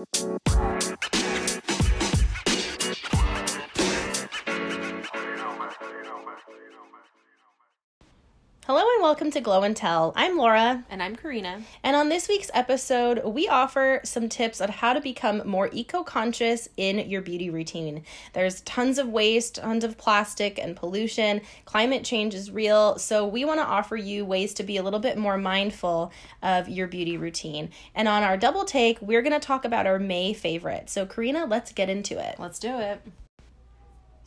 Hello welcome to Glow and Tell. I'm Laura, And I'm Karina. and on this week's episode, we offer some tips on how to become more eco conscious in your beauty routine. There's tons of waste, tons of plastic and pollution. Climate change is real, so we want to offer you ways to be a little bit more mindful of your beauty routine. And on our double take, we're going to talk about our May favorite. So, Karina, let's get into it. Let's do it.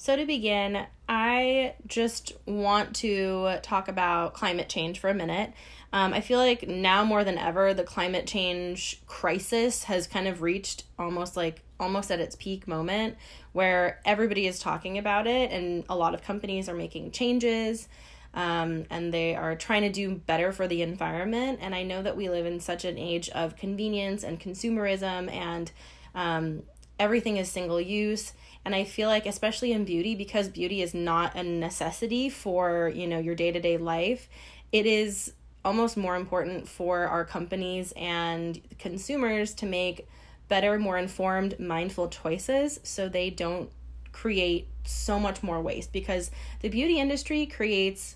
So, to begin, I just want to talk about climate change for a minute. Um, I feel like now more than ever, the climate change crisis has kind of reached almost like almost at its peak moment where everybody is talking about it, and a lot of companies are making changes. Um, and they are trying to do better for the environment. And I know that we live in such an age of convenience and consumerism, and um, everything is single use and i feel like especially in beauty because beauty is not a necessity for you know your day-to-day life it is almost more important for our companies and consumers to make better more informed mindful choices so they don't create so much more waste because the beauty industry creates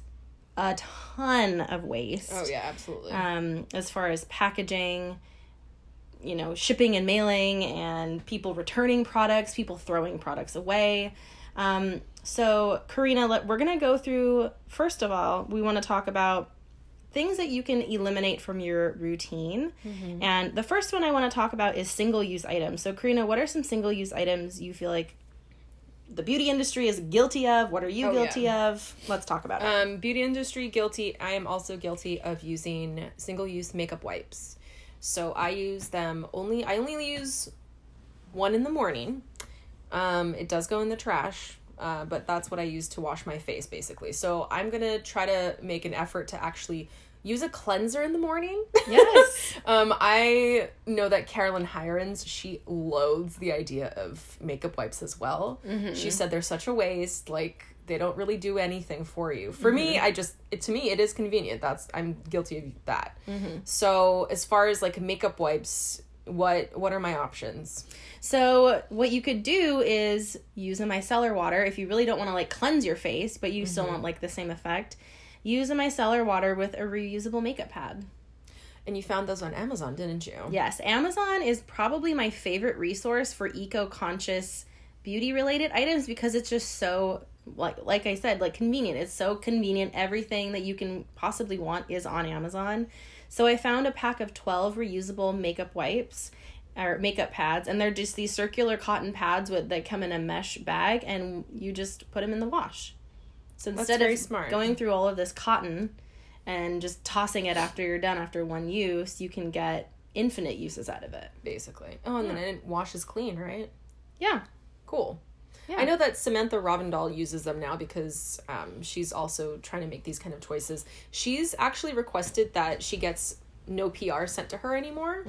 a ton of waste Oh yeah, absolutely. um, as far as packaging, you know, shipping and mailing, and people returning products, people throwing products away. Um, so, Karina, let, we're going to go through, first of all, we want to talk about things that you can eliminate from your routine. And the first one I want to talk about is single use items. So, Karina, what are some single use items you feel like the beauty industry is guilty of? What are you Oh, yeah. guilty of? Let's talk about it. um, beauty industry guilty. I am also guilty of using single-use makeup wipes. So I use them only. I only use one in the morning. Um, it does go in the trash, uh, but that's what I use to wash my face, basically. So I'm gonna try to make an effort to actually use a cleanser in the morning. Yes. um, I know that Caroline Hirons, she loathes the idea of makeup wipes as well. She said they're such a waste, like they don't really do anything for you. For me, mm-hmm. I just it to me it is convenient. That's I'm guilty of that. Mm-hmm. So as far as like makeup wipes, what what are my options? So what you could do is use a micellar water if you really don't want to like cleanse your face, but you still mm-hmm. want like the same effect. Use a micellar water with a reusable makeup pad. And you found those on Amazon, didn't you? Yes, Amazon is probably my favorite resource for eco-conscious beauty related items because it's just so like like I said, like convenient. It's so convenient. Everything that you can possibly want is on Amazon. So I found a pack of 12 reusable makeup wipes or makeup pads and they're just these circular cotton pads with that come in a mesh bag and you just put them in the wash. So instead of smart. going through all of this cotton and just tossing it after you're done after one use, you can get infinite uses out of it. Basically. Oh, and then it washes clean, right? Yeah. Cool. Yeah. I know that Samantha Ravndahl uses them now because um, she's also trying to make these kind of choices. She's actually requested that she gets no PR sent to her anymore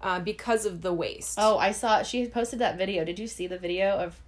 uh, because of the waste. Oh, I saw she posted that video. Did you see the video of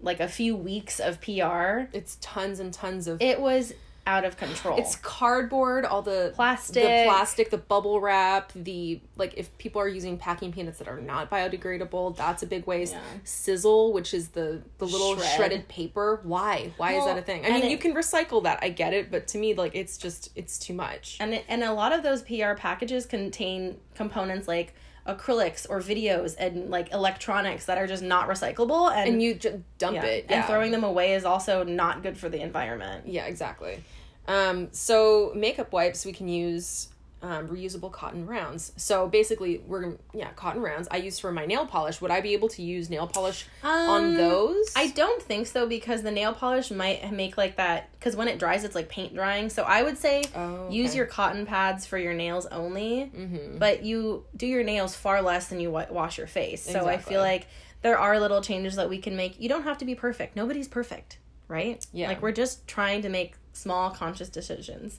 like a few weeks of PR? It's tons and tons of. It was out of control. it's cardboard, all the Plastic. the plastic, the bubble wrap, the like. If people are using packing peanuts that are not biodegradable, that's a big waste. Yeah. Sizzle, which is the the little Shred. shredded paper. Why? Why is that a thing? I mean, it- you can recycle that. I get it, but to me, like, it's just it's too much. and it, and a lot of those PR packages contain components like acrylics or videos and like electronics that are just not recyclable and, and you just dump yeah, it. and throwing them away is also not good for the environment. Yeah, exactly. Um, so makeup wipes we can use um, reusable cotton rounds. So basically, we're yeah cotton rounds. I use for my nail polish. Would I be able to use nail polish on Um, those? I don't think so because the nail polish might make like that because when it dries, it's like paint drying. So I would say Oh, use your cotton pads for your nails only, but you do your nails far less than you wa- wash your face. So I feel like there are little changes that we can make. You don't have to be perfect. Nobody's perfect, right? Yeah. Like we're just trying to make small conscious decisions.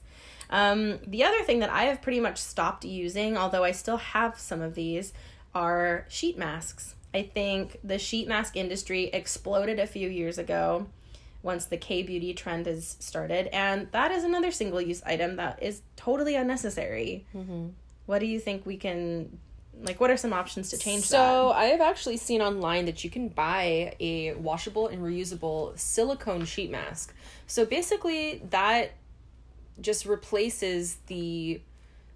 Um, the other thing that I have pretty much stopped using, although I still have some of these, are sheet masks. I think the sheet mask industry exploded a few years ago once the K beauty trend has started, and that is another single use item that is totally unnecessary. What do you think we can Like, what are some options to change So that? I have actually seen online that you can buy a washable and reusable silicone sheet mask. So basically, that just replaces the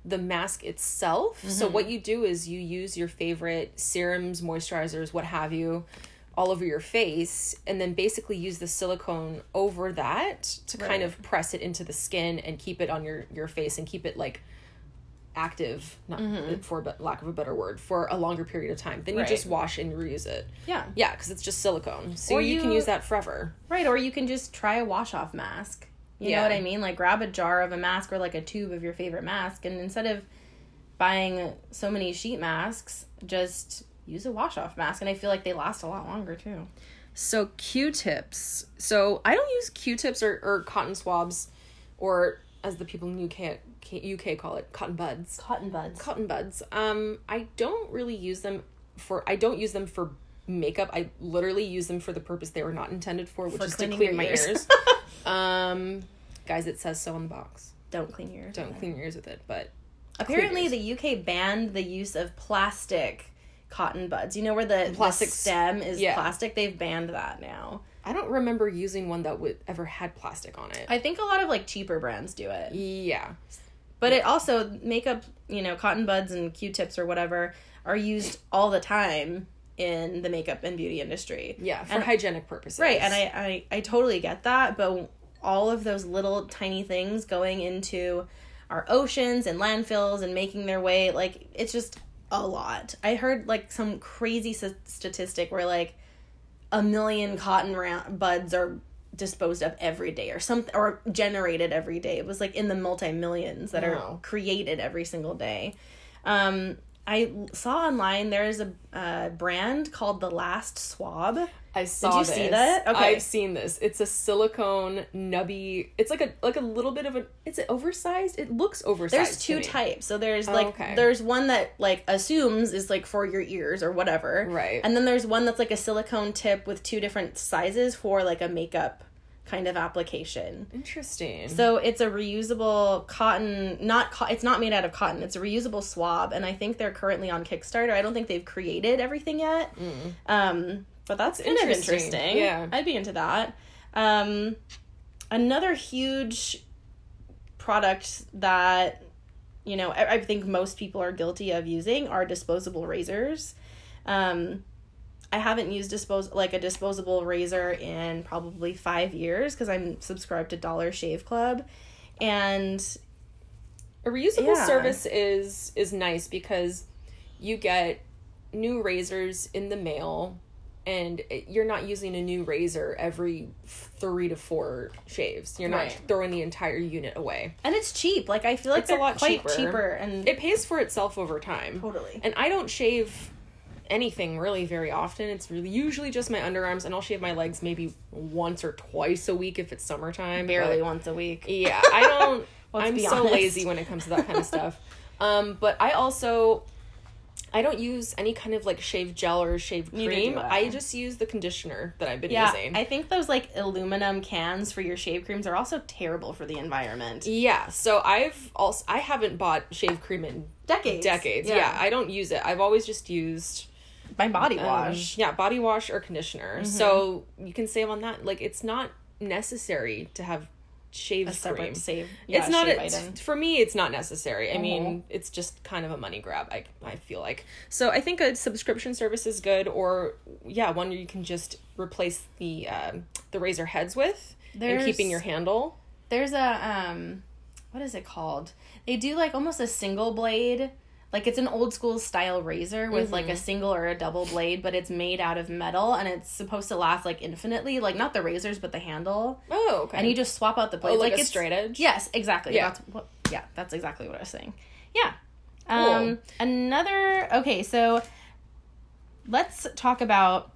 the mask itself. So Mm-hmm. what you do is you use your favorite serums, moisturizers, what have you, all over your face, and then basically use the silicone over that to kind of press it into the skin and keep it on your your face and keep it like active, not Mm-hmm. for but lack of a better word, for a longer period of time. Then you Right. just wash and reuse it. Yeah. Yeah, because it's just silicone, so Or you, can use that forever. Right, or you can just try a wash off mask. You Yeah. know what I mean? Like grab a jar of a mask or like a tube of your favorite mask and instead of buying so many sheet masks, just use a wash off mask and I feel like they last a lot longer too. So Q-tips. So I don't use Q-tips or, or cotton swabs, or as the people in UK UK call it, cotton buds. Cotton buds. Cotton buds. Um, I don't really use them for. I don't use them for makeup. I literally use them for the purpose they were not intended for, which For is to clean my ears. ears. um, guys, it says so on the box. Don't clean yours. Don't clean your ears with it, but Apparently, the UK banned the use of plastic cotton buds. You know where the, the Plastic- stem is yeah. plastic? They've banned that now. I don't remember using one that would ever had plastic on it. I think a lot of like cheaper brands do it. yeah. But it also makeup, you know, cotton buds and Q-tips or whatever are used all the time in the makeup and beauty industry. Yeah, for And- hygienic purposes. Right, and I, I I totally get that, but all of those little tiny things going into our oceans and landfills and making their way like it's just a lot. I heard like some crazy s- statistic where like a million cotton ra- buds are disposed of every day or something or generated every day. It was like in the multi millions that are created every single day. Um, I saw online there is a uh, brand called the Last Swab. I saw Did you this. see that? Okay. I've seen this. It's a silicone nubby. It's like a like a little bit of a. It's oversized. It looks oversized. There's two types. So there's like okay. there's one that like assumes is like for your ears or whatever. Right. And then there's one that's like a silicone tip with two different sizes for like a makeup kind of application. Interesting. So it's a reusable cotton, not co- it's not made out of cotton. It's a reusable swab, and I think they're currently on Kickstarter. I don't think they've created everything yet. Um, but that's kind of Mm. Interesting. interesting. Yeah. I'd be into that. Um, another huge product that you know I, I think most people are guilty of using are disposable razors. Um, I haven't used dispose like a disposable razor in probably five years because I'm subscribed to Dollar Shave Club, and a reusable Yeah. service is is nice because you get new razors in the mail and you're not using a new razor every three to four shaves you're not Right. throwing the entire unit away and it's cheap. Like I feel like It's a lot quite cheaper. cheaper, and it pays for itself over time totally. and i don't shave anything really very often it's really usually just my underarms and i'll shave my legs maybe once or twice a week if it's summertime barely but- once a week. yeah i don't i'm so honest. lazy when it comes to that kind of stuff um but i also i don't use any kind of like shave gel or shave cream I. i just use the conditioner that i've been Yeah, using I think those like aluminum cans for your shave creams are also terrible for the environment. yeah so i've also i haven't bought shave cream in Decades. decades yeah, i don't use it i've always just used My body um, wash. Mm-hmm. yeah body wash or conditioner so you can save on that like it's not necessary to have shave a separate cream save. it's not a, item. for me it's not necessary i mean Mhm. it's just kind of a money grab i i feel like so i think a subscription service is good or yeah one you can just replace the um the razor heads with and keeping your handle There's a um what is it called? They do like almost a single blade. Like it's an old school style razor with like a Mm-hmm. single or a double blade, but it's made out of metal and it's supposed to last like infinitely. Like not the razors, but the handle. oh okay And you just swap out the blades. oh, like, a it's- straight edge Yes, exactly. Yeah. That's what yeah, that's exactly what I was saying. Yeah. Cool. Um another okay, so let's talk about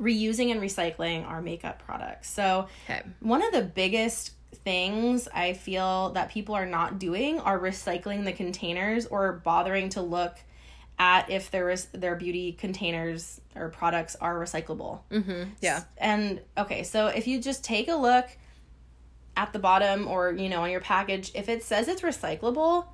reusing and recycling our makeup products. So okay one of the biggest things I feel that people are not doing are recycling the containers or bothering to look at if there is their beauty containers or products are recyclable. mm-hmm yeah And okay, so if you just take a look at the bottom or you know on your package, if it says it's recyclable,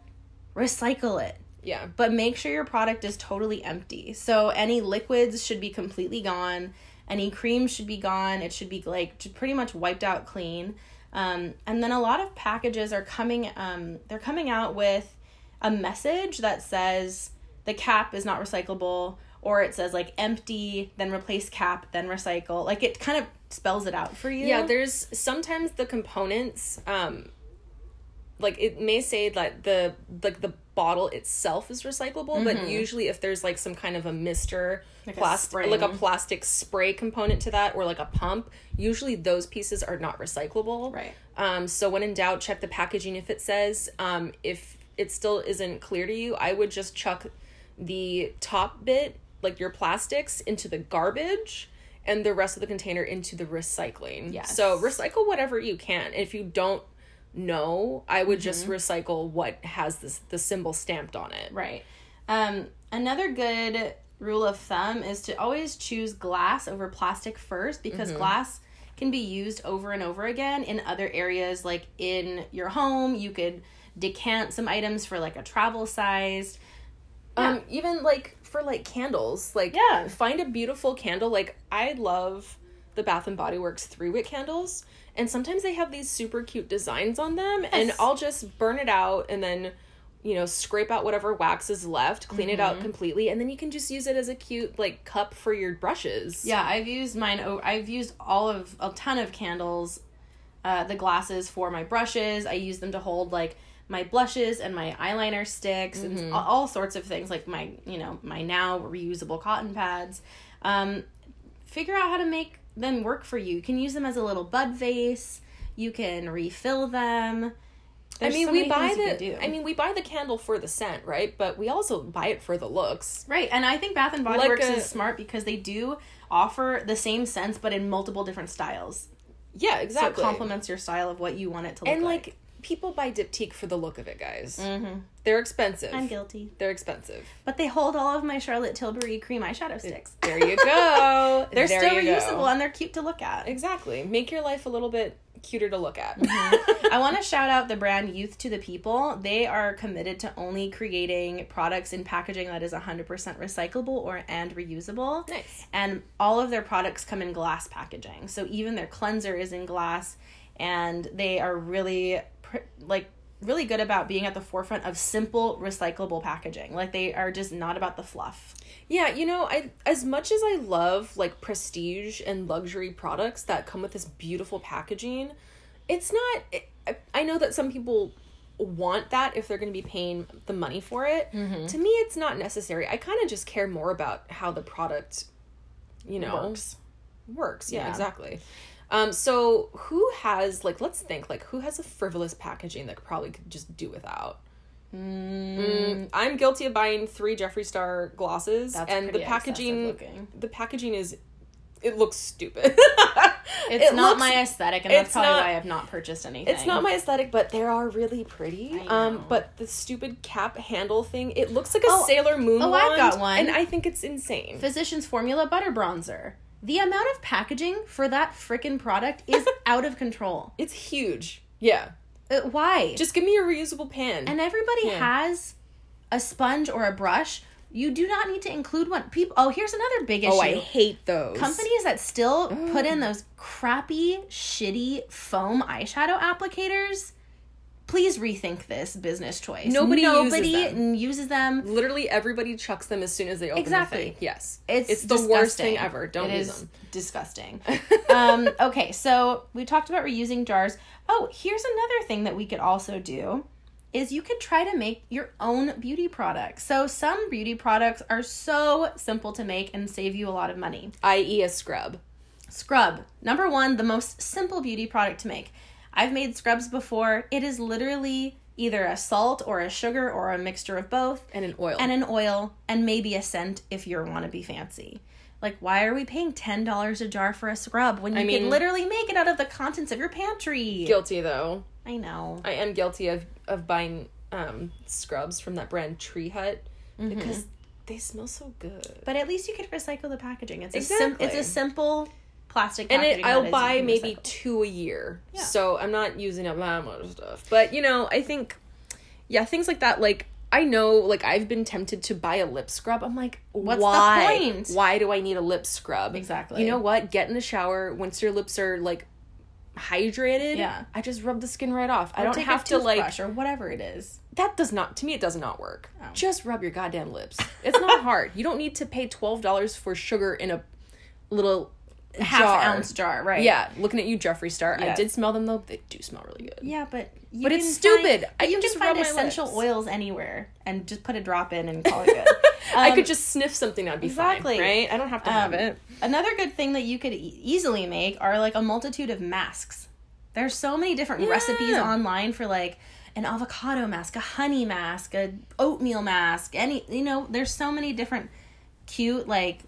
recycle it. Yeah. but make sure your product is totally empty. So any liquids should be completely gone. Any cream should be gone. It should be like pretty much wiped out clean. Um, and then a lot of packages are coming. Um, they're coming out with a message that says the cap is not recyclable, or it says like empty, then replace cap, then recycle. Like it kind of spells it out for you. Yeah, there's sometimes the components um like it may say that the like the bottle itself is recyclable, but usually if there's like some kind of a mister Mm-hmm. Like plastic like a plastic spray component to that or like a pump, usually those pieces are not recyclable. Right. Um so when in doubt check the packaging if it says um if it still isn't clear to you, I would just chuck the top bit like your plastics into the garbage and the rest of the container into the recycling. Yes. So recycle whatever you can. If you don't know, I would just Mm-hmm. recycle what has this the symbol stamped on it. Right. Um, another good rule of thumb is to always choose glass over plastic first because glass can be used over and over again in other areas like in your home you could decant some items for like a travel size Um even like for like candles, like Yeah. find a beautiful candle. Like I love the Bath and Body Works three wick candles, and sometimes they have these super cute designs on them, and I'll just burn it out and then you know scrape out whatever wax is left, clean it Mm-hmm. out completely, and then you can just use it as a cute like cup for your brushes. yeah i've used mine i've used all of a ton of candles uh, the glasses for my brushes i use them to hold like my blushes and my eyeliner sticks and all, all sorts of things like my you know my now reusable cotton pads um, figure out how to make them work for you you can use them as a little bud vase you can refill them I mean, so we buy the. I mean, we buy the candle for the scent, right? But we also buy it for the looks. Right, and I think Bath and Body Like Works a- is smart because they do offer the same scents but in multiple different styles. Yeah, So exactly. it complements your style of what you want it to look and like. like people buy Diptyque for the look of it, guys. Mm-hmm. They're expensive. I'm guilty. They're expensive. But they hold all of my Charlotte Tilbury cream eyeshadow sticks. There you go. They're There still you go. reusable and they're cute to look at. Exactly. Make your life a little bit cuter to look at. I want to shout out the brand Youth to the People. They are committed to only creating products in packaging that is 100% recyclable or and reusable. Nice. And all of their products come in glass packaging. So even their cleanser is in glass and they are really pr- like really good about being at the forefront of simple recyclable packaging. Like they are just not about the fluff. Yeah, you know, I as much as I love like prestige and luxury products that come with this beautiful packaging, it's not I, I know that some people want that if they're going to be paying the money for it. Mm-hmm. To me it's not necessary. I kind of just care more about how the product you know Works. works. Yeah, Yeah. exactly. Um, so who has like let's think like who has a frivolous packaging that probably could just do without? Mm, I'm guilty of buying three Jeffree Star glosses, That's and the packaging the packaging is it looks stupid. It's It not looks- my aesthetic, and that's probably not- why I've not purchased anything. It's not my aesthetic, but they are really pretty. Um, but the stupid cap handle thing, it looks like a Oh, Sailor Moon. oh, I've got one. and I think it's insane. Physicians Formula Butter Bronzer. The amount of packaging for that frickin' product is out of control. It's huge. Yeah, Uh, why? just give me a reusable pen. and everybody Yeah. has a sponge or a brush. You do not need to include one. People. Oh, here's another big issue. oh, I hate those Companies that still put in those crappy, shitty foam eyeshadow applicators. Please rethink this business choice. Nobody uses them. uses them. Literally everybody chucks them as soon as they open Exactly. the thing. Yes. It's it's the worst thing ever. Don't It use is them. disgusting. um, okay, so we talked about reusing jars. Oh, here's another thing that we could also do is you could try to make your own beauty products. So some beauty products are so simple to make and save you a lot of money. I.e. a scrub. Scrub. Number 1, the most simple beauty product to make. I've made scrubs before. It is literally either a salt or a sugar or a mixture of both And an oil. and an oil and maybe a scent if you want to be fancy. Like, why are we paying ten dollars a jar for a scrub when you I can literally make it out of the contents of your pantry? guilty though. I know. I am guilty of of buying um scrubs from that brand Tree Hut Mm-hmm. because they smell so good. But at least you could recycle the packaging. It's a sim- it's a simple plastic and it I'll buy maybe two a year. Yeah. So I'm not using up that much stuff. But you know, I think yeah, things like that like I know, like I've been tempted to buy a lip scrub. I'm like, What's the point? Why do I need a lip scrub? Exactly. You know what? Get in the shower once your lips are like hydrated. Yeah. I just rub the skin right off. I don't have to like or whatever it is. that does not to me it does not work. Oh. Just rub your goddamn lips. It's not hard. You don't need to pay twelve dollars for sugar in a little Half jar. ounce jar, right? Yeah, looking at you, Jeffree Star. I did smell them though. They do smell really good. Yeah, but you But it's stupid. Find, I you can just find essential lips. oils anywhere and just put a drop in and call it good. I Um, could just sniff something. That'd be exactly. fine, right? I don't have to have Um, it. Another good thing that you could e- easily make are like a multitude of masks. There's so many different recipes online for like an avocado mask, a honey mask, a oatmeal mask, any you know, there's so many different cute like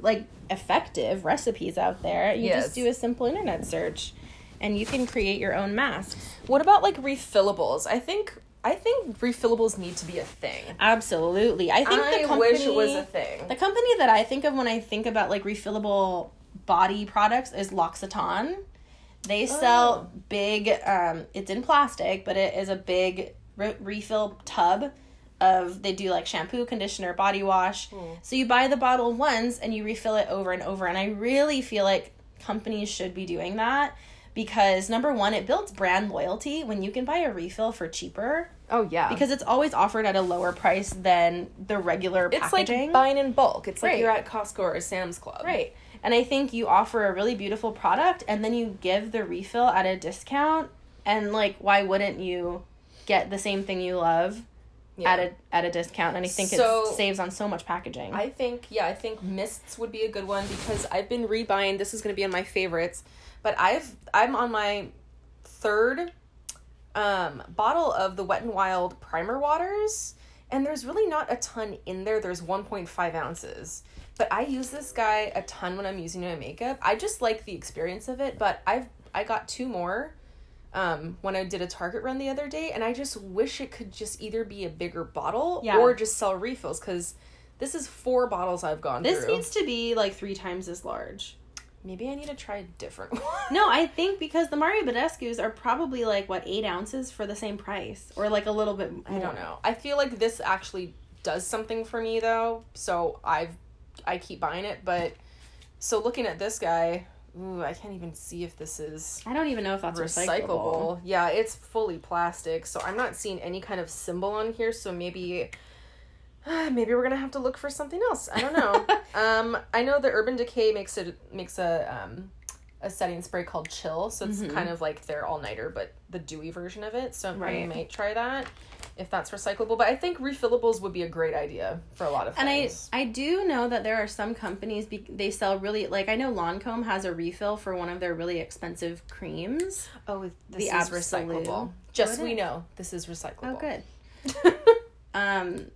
like effective recipes out there. You Yes. just do a simple internet search and you can create your own masks. What about like refillables? I think I think refillables need to be a thing. Absolutely. I think I the company wish it was a thing. The company that I think of when I think about like refillable body products is L'Occitane. They sell Oh. big. Um, it's in plastic, but it is a big re- refill tub of. They do like shampoo, conditioner, body wash. Hmm. So you buy the bottle once and you refill it over and over. And I really feel like companies should be doing that because number one, it builds brand loyalty when you can buy a refill for cheaper Oh yeah, because it's always offered at a lower price than the regular it's packaging. like buying in bulk. It's like you're at Costco or Sam's Club. right. And I think you offer a really beautiful product and then you give the refill at a discount and like why wouldn't you get the same thing you love Yeah. at a at a discount and I think So- it saves on so much packaging. I think yeah, I think mists would be a good one because I've been rebuying. This is going to be in my favorites, but I've I'm on my third um bottle of the Wet and Wild primer waters, and there's really not a ton in there. There's 1.5 ounces, but I use this guy a ton when I'm using my makeup. I just like the experience of it, but I've I got two more um when I did a Target run the other day and I just wish it could just either be a bigger bottle Yeah. or just sell refills cuz this is four bottles I've gone through. this through. needs to be like three times as large. Maybe I need to try a different one. No, I think because the Mario Badescu's are probably like what eight ounces for the same price, or like a little bit. I I don't know. I feel like this actually does something for me though, so I've I keep buying it, but so looking at this guy, ooh, I can't even see if this is I don't even know if that's recyclable. recyclable. Yeah, it's fully plastic, so I'm not seeing any kind of symbol on here. So maybe, maybe we're gonna have to look for something else. I don't know. um, I know the Urban Decay makes it makes a um a setting spray called Chill, so it's Mhm. kind of like their all nighter, but the dewy version of it. So I might try that if that's recyclable. But I think refillables would be a great idea for a lot of And I things. I do know that there are some companies be, they sell really like I know Lancome has a refill for one of their really expensive creams. oh, this the is Absolute. recyclable. Just we know this is recyclable. Oh, good. Um,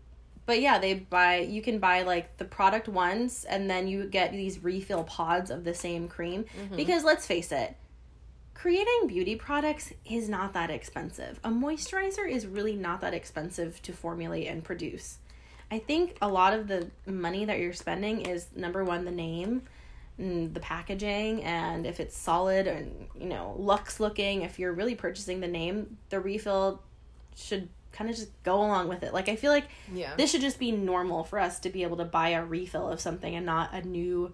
but yeah, they buy. You can buy like the product once, and then you get these refill pods of the same cream. Because let's face it, creating beauty products is not that expensive. A moisturizer is really not that expensive to formulate and produce. I think a lot of the money that you're spending is number one the name, mm, the packaging, and if it's solid and you know luxe looking. If you're really purchasing the name, the refill should kind of just go along with it. Like I feel like Yeah. this should just be normal for us to be able to buy a refill of something and not a new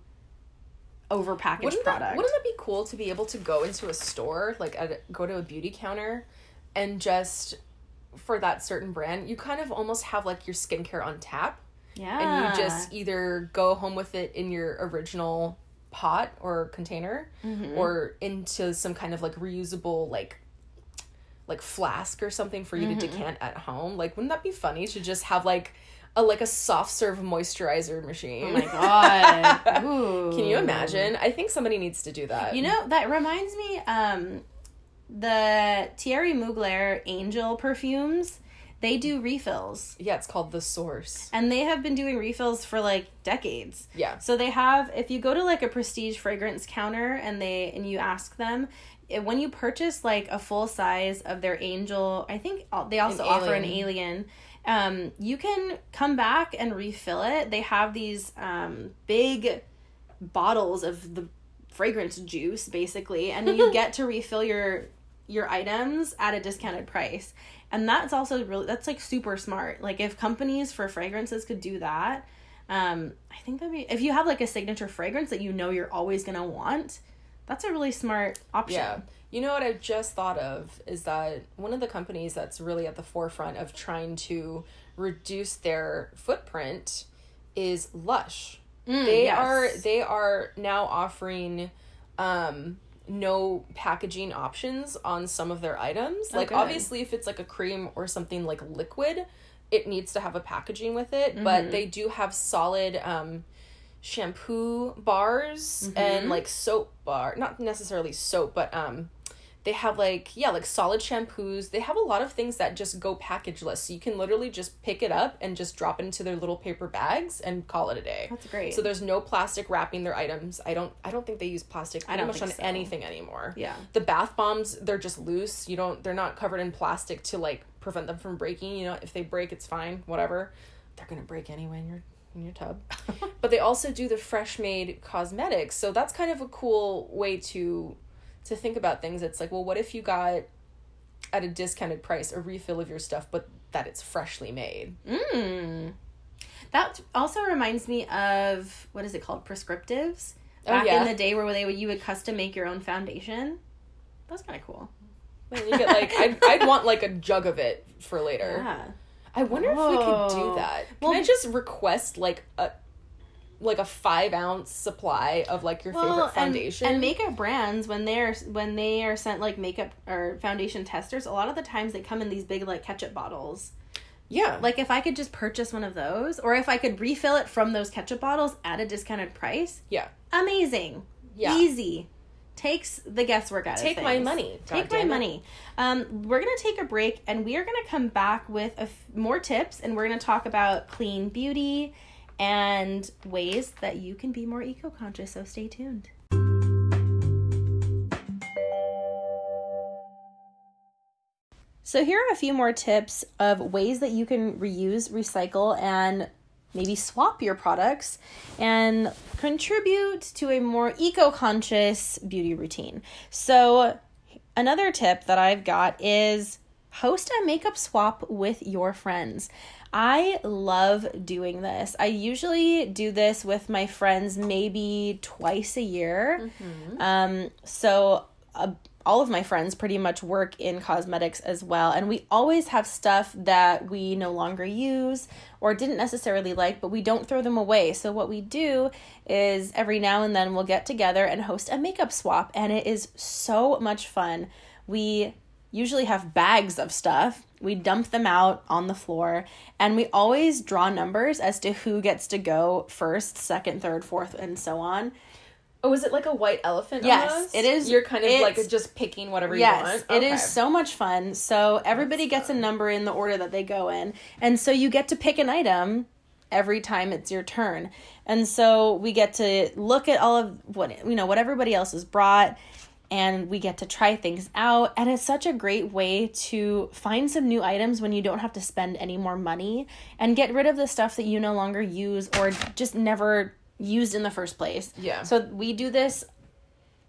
overpackaged wouldn't product. That, wouldn't that be cool to be able to go into a store, like a, go to a beauty counter, and just for that certain brand, you kind of almost have like your skincare on tap, yeah. and you just either go home with it in your original pot or container, Mhm. or into some kind of like reusable like like flask or something for you Mm-hmm. to decant at home. Like, wouldn't that be funny to just have like a like a soft serve moisturizer machine? Oh my god. Ooh. Can you imagine? I think somebody needs to do that. You know, that reminds me, um, the Thierry Mugler Angel perfumes, they do refills. Yeah, it's called The Source. And they have been doing refills for like decades. Yeah. So they have if you go to like a prestige fragrance counter and they and you ask them eh, when you purchase like a full size of their angel, I think uh, they also An offer an alien. Um, you can come back and refill it. They have these um, big bottles of the fragrance juice basically and you get to refill your your items at a discounted price. And that's also really that's like super smart. Like if companies for fragrances could do that, um, I think that'd be if you have like a signature fragrance that you know you're always gonna want, that's a really smart option. Yeah. You know what I just thought of is that one of the companies that's really at the forefront of trying to reduce their footprint is Lush. Mm, they yes. are they are now offering um no packaging options on some of their items. like good. obviously if it's like a cream or something like liquid, it needs to have a packaging with it, but they do have solid um shampoo bars and like soap bar, not necessarily soap, but um they have like yeah like solid shampoos. They have a lot of things that just go packageless. So you can literally just pick it up and just drop it into their little paper bags and call it a day. That's great. so there's no plastic wrapping their items. I don't i don't think they use plastic pretty don't much on so. anything anymore. Yeah. the bath bombs they're just loose. You don't they're not covered in plastic to like prevent them from breaking. You know if they break it's fine. Whatever. They're gonna break anyway in your in your tub but they also do the fresh made cosmetics so that's kind of a cool way to to think about things it's like well what if you got at a discounted price a refill of your stuff but that it's freshly made Mm. That also reminds me of what is it called? Prescriptives. Oh, Back yeah. in the day where they would you would custom make your own foundation. That's kind of cool. you get like I'd, I'd want like a jug of it for later Yeah. I wonder if we could do that. Can Well- i just request like a like a five ounce supply of like your favorite foundation And, and makeup brands when they're when they are sent like makeup or foundation testers, a lot of the times they come in these big like ketchup bottles. yeah. Like if I could just purchase one of those, or if I could refill it from those ketchup bottles at a discounted price, yeah. Amazing, Yeah. easy, takes the guesswork out of it. Take of my things. money, Take my it. money. Um, we're gonna take a break, and we are gonna come back with a f- more tips, and we're gonna talk about clean beauty and ways that you can be more eco-conscious. So stay tuned. So, here are a few more tips of ways that you can reuse, recycle, and maybe swap your products and contribute to a more eco conscious beauty routine. So, another tip that I've got is host a makeup swap with your friends. I love doing this. I usually do this with my friends maybe twice a year. Um, so, uh, all of my friends pretty much work in cosmetics as well. And we always have stuff that we no longer use or didn't necessarily like, but we don't throw them away. So, what we do is every now and then we'll get together and host a makeup swap. And it is so much fun. We usually have bags of stuff. We dump them out on the floor and we always draw numbers as to who gets to go first, second, third, fourth, and so on. Oh is it like a white elephant Yes, almost? it is- you're kind of like just picking whatever you Yes, want it is so much fun. So everybody gets a number in the order that they go in. And so you get to pick an item every time it's your turn. And so we get to look at all of what you know, what everybody else has brought and we get to try things out and it's such a great way to find some new items when you don't have to spend any more money and get rid of the stuff that you no longer use or just never used in the first place. Yeah. So we do this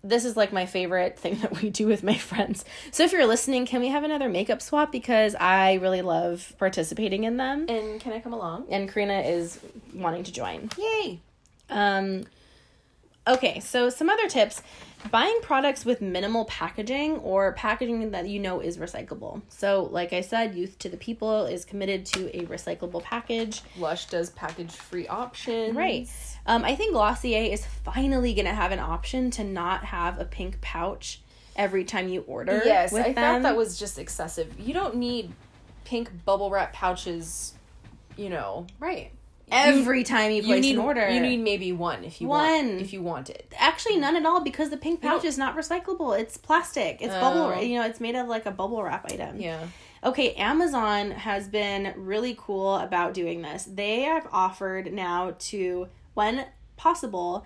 this is like my favorite thing that we do with my friends. So if you're listening, can we have another makeup swap because I really love participating in them and can i come along and Karina is wanting to join. yay Um okay, so some other tips. Buying products with minimal packaging or packaging that you know is recyclable. So, like I said, Youth to the People is committed to a recyclable package. lush does package free options Right. Um, I think Glossier is finally going to have an option to not have a pink pouch every time you order. Yes, I them. thought that was just excessive. You don't need pink bubble wrap pouches, you know. right. Every time you place need an order, You need maybe one if you One. want if you want it. actually none at all because the pink pouch is not recyclable. It's plastic. It's Oh. bubble. You know, it's made of like a bubble wrap item. Yeah. Okay, Amazon has been really cool about doing this. They have offered now to, when possible,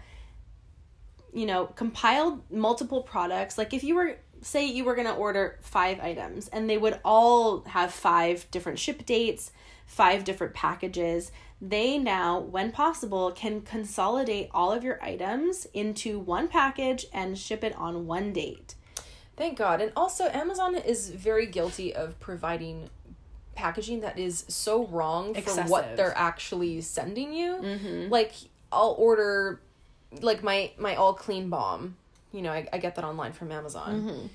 you know, compile multiple products. Like if you were, say, you were going to order five items and they would all have five different ship dates, five different packages. They now, when possible, can consolidate all of your items into one package and ship it on one date. Thank God. And also, Amazon is very guilty of providing packaging that is so wrong for what they're actually sending you. Mm-hmm. Like, I'll order, like, my, my all clean balm. You know, I, I get that online from Amazon. Mm-hmm.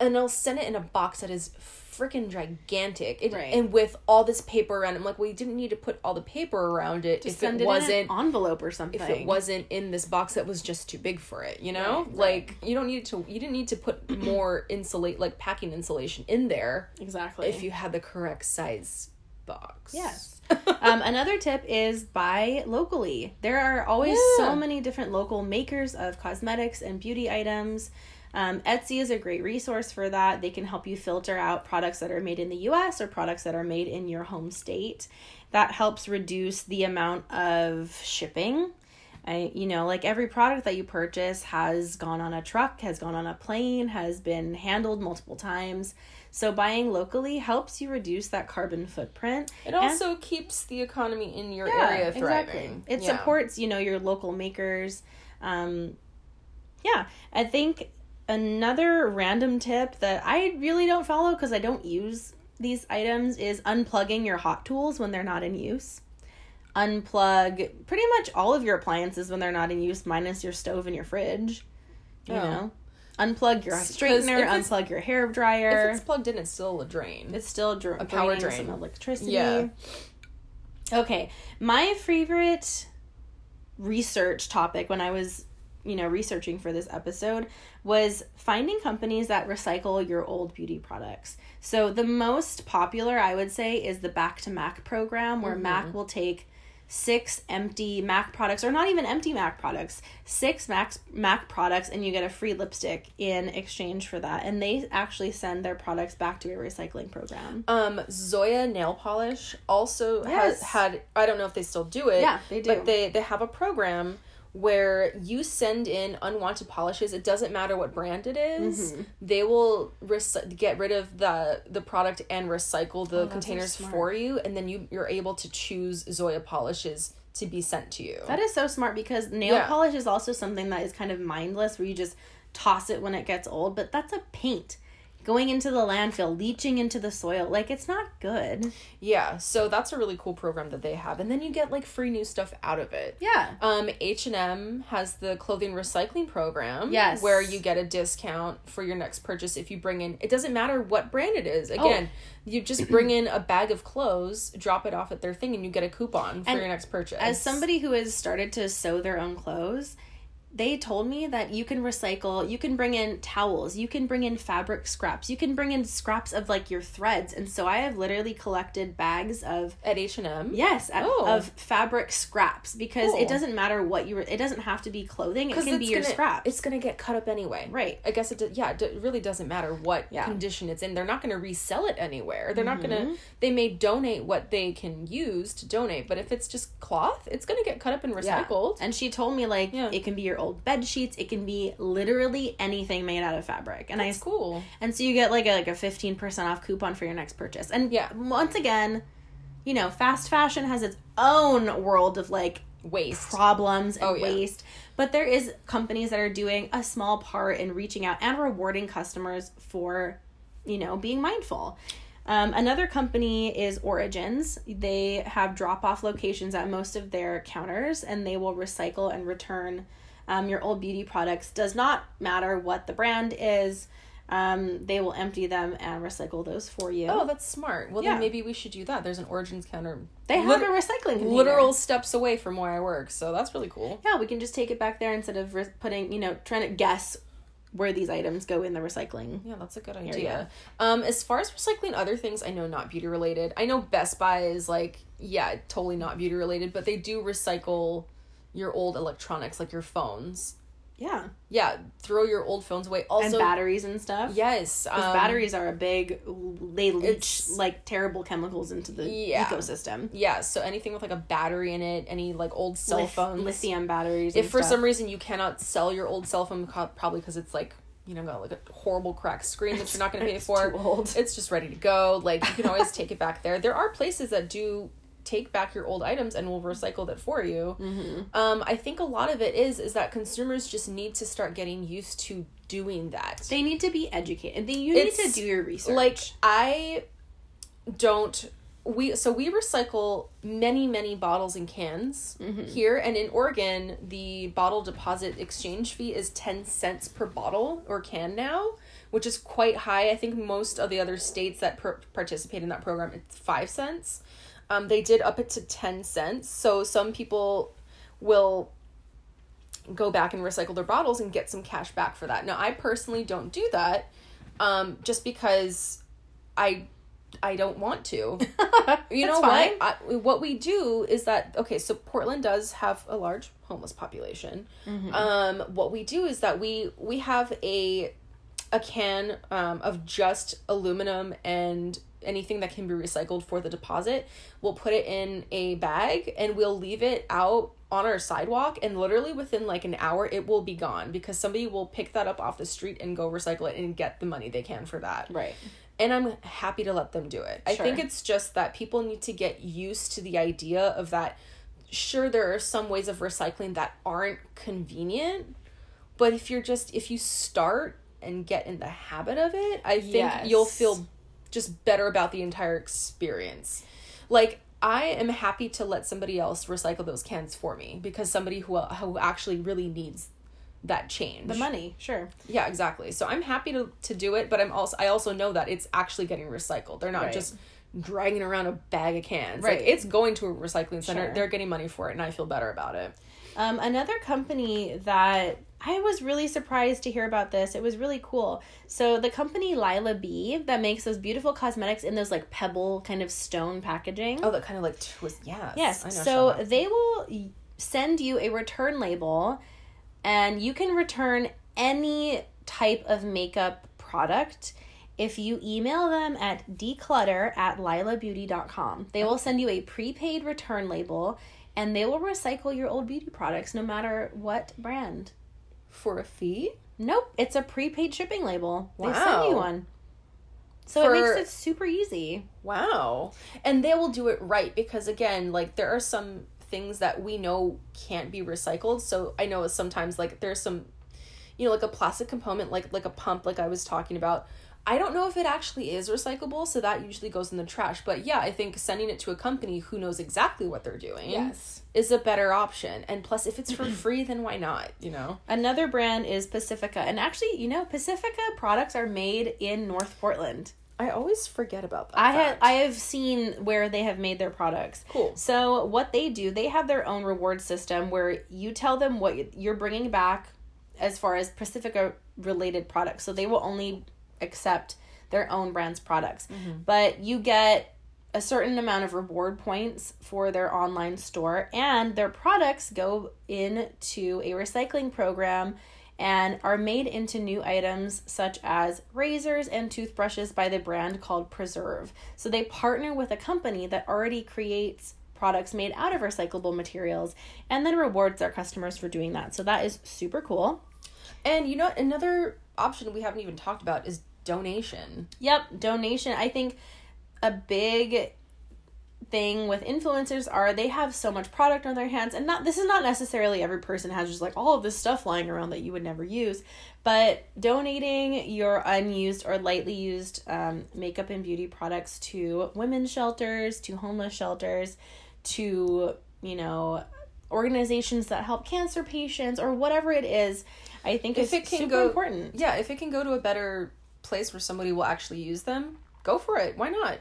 And I'll send it in a box that is freaking gigantic. It, Right. And with all this paper around it. I'm like, well, you didn't need to put all the paper around it if it it wasn't envelope or something. if it wasn't in this box that was just too big for it, you know? Right, right. Like you don't need to you didn't need to put more insulate like packing insulation in there exactly. if you had the correct size box. Yes. um, another tip is buy locally. There are always Yeah. so many different local makers of cosmetics and beauty items. Um, Etsy is a great resource for that. They can help you filter out products that are made in the US or products that are made in your home state. That helps reduce the amount of shipping. I, you know, like every product that you purchase has gone on a truck, has gone on a plane, has been handled multiple times. So buying locally helps you reduce that carbon footprint. It And- also keeps the economy in your area thriving. It Yeah. supports, you know, your local makers. Um, yeah, I think another random tip that I really don't follow because I don't use these items is unplugging your hot tools when they're not in use. Unplug pretty much all of your appliances when they're not in use, minus your stove and your fridge. You Oh. know, unplug your straightener, unplug your hair dryer. If it's plugged in, it's still a drain. It's still A power drain. some electricity. Yeah. Okay, my favorite research topic when I was, you know, researching for this episode was finding companies that recycle your old beauty products. So the most popular, I would say, is the Back to Mac program, where Mac will take six empty Mac products, or not even empty Mac products, six Mac Mac products, and you get a free lipstick in exchange for that. And they actually send their products back to a recycling program. Um, Zoya nail polish also Yes. has had. I don't know if they still do it. Yeah, they do. But they they have a program where you send in unwanted polishes. It doesn't matter what brand it is. Mm-hmm. They will rec- get rid of the the product and recycle the Oh, that's so containers for you, and then you you're able to choose Zoya polishes to be sent to you. That is so smart because nail Yeah. polish is also something that is kind of mindless where you just toss it when it gets old, but that's a paint going into the landfill, leaching into the soil. Like it's not good. yeah, so that's a really cool program that they have, and then you get like free new stuff out of it. Yeah. Um, H and M has the clothing recycling program. Yes. where you get a discount for your next purchase if you bring in. It doesn't matter what brand it is. Again, you just bring in a bag of clothes, drop it off at their thing, and you get a coupon for And your next purchase. As somebody who has started to sew their own clothes, they told me that you can recycle, you can bring in towels, you can bring in fabric scraps, you can bring in scraps of like your threads. And so I have literally collected bags of at H and M, Yes, a- Oh. of fabric scraps because Cool. it doesn't matter what you. Re- it doesn't have to be clothing. It can be your gonna, scraps. It's gonna get cut up anyway. Right. I guess it. do- Yeah. It really doesn't matter what Yeah. condition it's in. They're not gonna resell it anywhere. They're not gonna. Mm-hmm. They may donate what they can use to donate, but if it's just cloth, it's gonna get cut up and Yeah. recycled. And she told me like Yeah. it can be your old bed sheets. It can be literally anything made out of fabric. And That's I cool. and so you get like a like a fifteen percent off coupon for your next purchase. And Yeah. once again, you know, fast fashion has its own world of like Waste. problems and Oh, yeah. waste. But there is companies that are doing a small part in reaching out and rewarding customers for, you know, being mindful. Um, another company is Origins. They have drop off locations at most of their counters and they will recycle and return um, your old beauty products. Does not matter what the brand is, um, they will empty them and recycle those for you. Oh, that's smart. Well, Yeah. then maybe we should do that. There's an Origins counter. they have lit- a recycling container. literal steps away from where I work, so that's really cool. Yeah, we can just take it back there instead of re- putting, you know, trying to guess where these items go in the recycling. Yeah, that's a good idea. Um, as far as recycling other things, I know not beauty related. I know Best Buy is like, yeah, totally not beauty related, but they do recycle your old electronics, like your phones. Yeah. Yeah, throw your old phones away. Also, and batteries and stuff. yes, um, batteries are a big, they leach like terrible chemicals into the Yeah. ecosystem. Yeah, so anything with like a battery in it, any like old cell Lith- phones, lithium batteries. if for stuff. some reason you cannot sell your old cell phone probably because it's like you know got like a horrible cracked screen that you're not going to pay It's for too old. it's just ready to go like you can always take it back there there are places that do take back your old items and we'll recycle it for you. Mm-hmm. Um, I think a lot of it is is that consumers just need to start getting used to doing that. They need to be educated. And they, you need It's to do your research. Like I don't we so we recycle many many bottles and cans here and in Oregon the bottle deposit exchange fee is 10 cents per bottle or can now which is quite high I think most of the other states that per- participate in that program it's 5 cents um, they did up it to 10 cents so some people will go back and recycle their bottles and get some cash back for that. Now, I personally don't do that um, just because I I don't want to. You know what? I, what we do is that okay. So Portland does have a large homeless population. Um, what we do is that we we have a a can um, of just aluminum and anything that can be recycled for the deposit. We'll put it in a bag and we'll leave it out on our sidewalk and literally within like an hour it will be gone because somebody will pick that up off the street and go recycle it and get the money they can for that. right. And I'm happy to let them do it. Sure. I think it's just that people need to get used to the idea of that sure there are some ways of recycling that aren't convenient, but if you're just if you start and get in the habit of it, I think Yes. you'll feel just better about the entire experience. Like I am happy to let somebody else recycle those cans for me because somebody who who actually really needs that change. The money, sure. Yeah, exactly. So I'm happy to to do it, but I'm also I also know that it's actually getting recycled. They're not Right. just dragging around a bag of cans. Right. Like it's going to a recycling center. Sure. They're getting money for it and I feel better about it. Um, another company that I was really surprised to hear about this. It was really cool. So the company Lilah B that makes those beautiful cosmetics in those like pebble kind of stone packaging. Oh, that kind of like twist. Yes. Yes. I know So Shauna. they will send you a return label and you can return any type of makeup product if you email them at declutter at lilahbeauty.com. They will send you a prepaid return label and they will recycle your old beauty products no matter what brand. for a fee. Nope, it's a prepaid shipping label. They send you one. So For- it makes it super easy. Wow. And they will do it right because again, like there are some things that we know can't be recycled. So I know sometimes like there's some you know like a plastic component like like a pump like I was talking about. I don't know if it actually is recyclable, so that usually goes in the trash. But yeah, I think sending it to a company who knows exactly what they're doing Yes. is a better option. And plus if it's for free, then why not, you know? Another brand is Pacifica. And actually, you know, Pacifica products are made in North Portland. I always forget about that. I fact. I have seen where they have made their products. Cool. So what they do, they have their own reward system where you tell them what you're bringing back as far as Pacifica related products. So they will only accept their own brand's products. Mm-hmm. But you get a certain amount of reward points for their online store and their products go into a recycling program and are made into new items such as razors and toothbrushes by the brand called Preserve. So they partner with a company that already creates products made out of recyclable materials and then rewards their customers for doing that. So that is super cool. And you know another option we haven't even talked about is donation. Yep, donation. I think a big thing with influencers are they have so much product on their hands and not this is not necessarily every person has just like all of this stuff lying around that you would never use but donating your unused or lightly used um, makeup and beauty products to women's shelters to homeless shelters to you know organizations that help cancer patients or whatever it is i think If it's it can super go- important Yeah, if it can go to a better place where somebody will actually use them, go for it. Why not?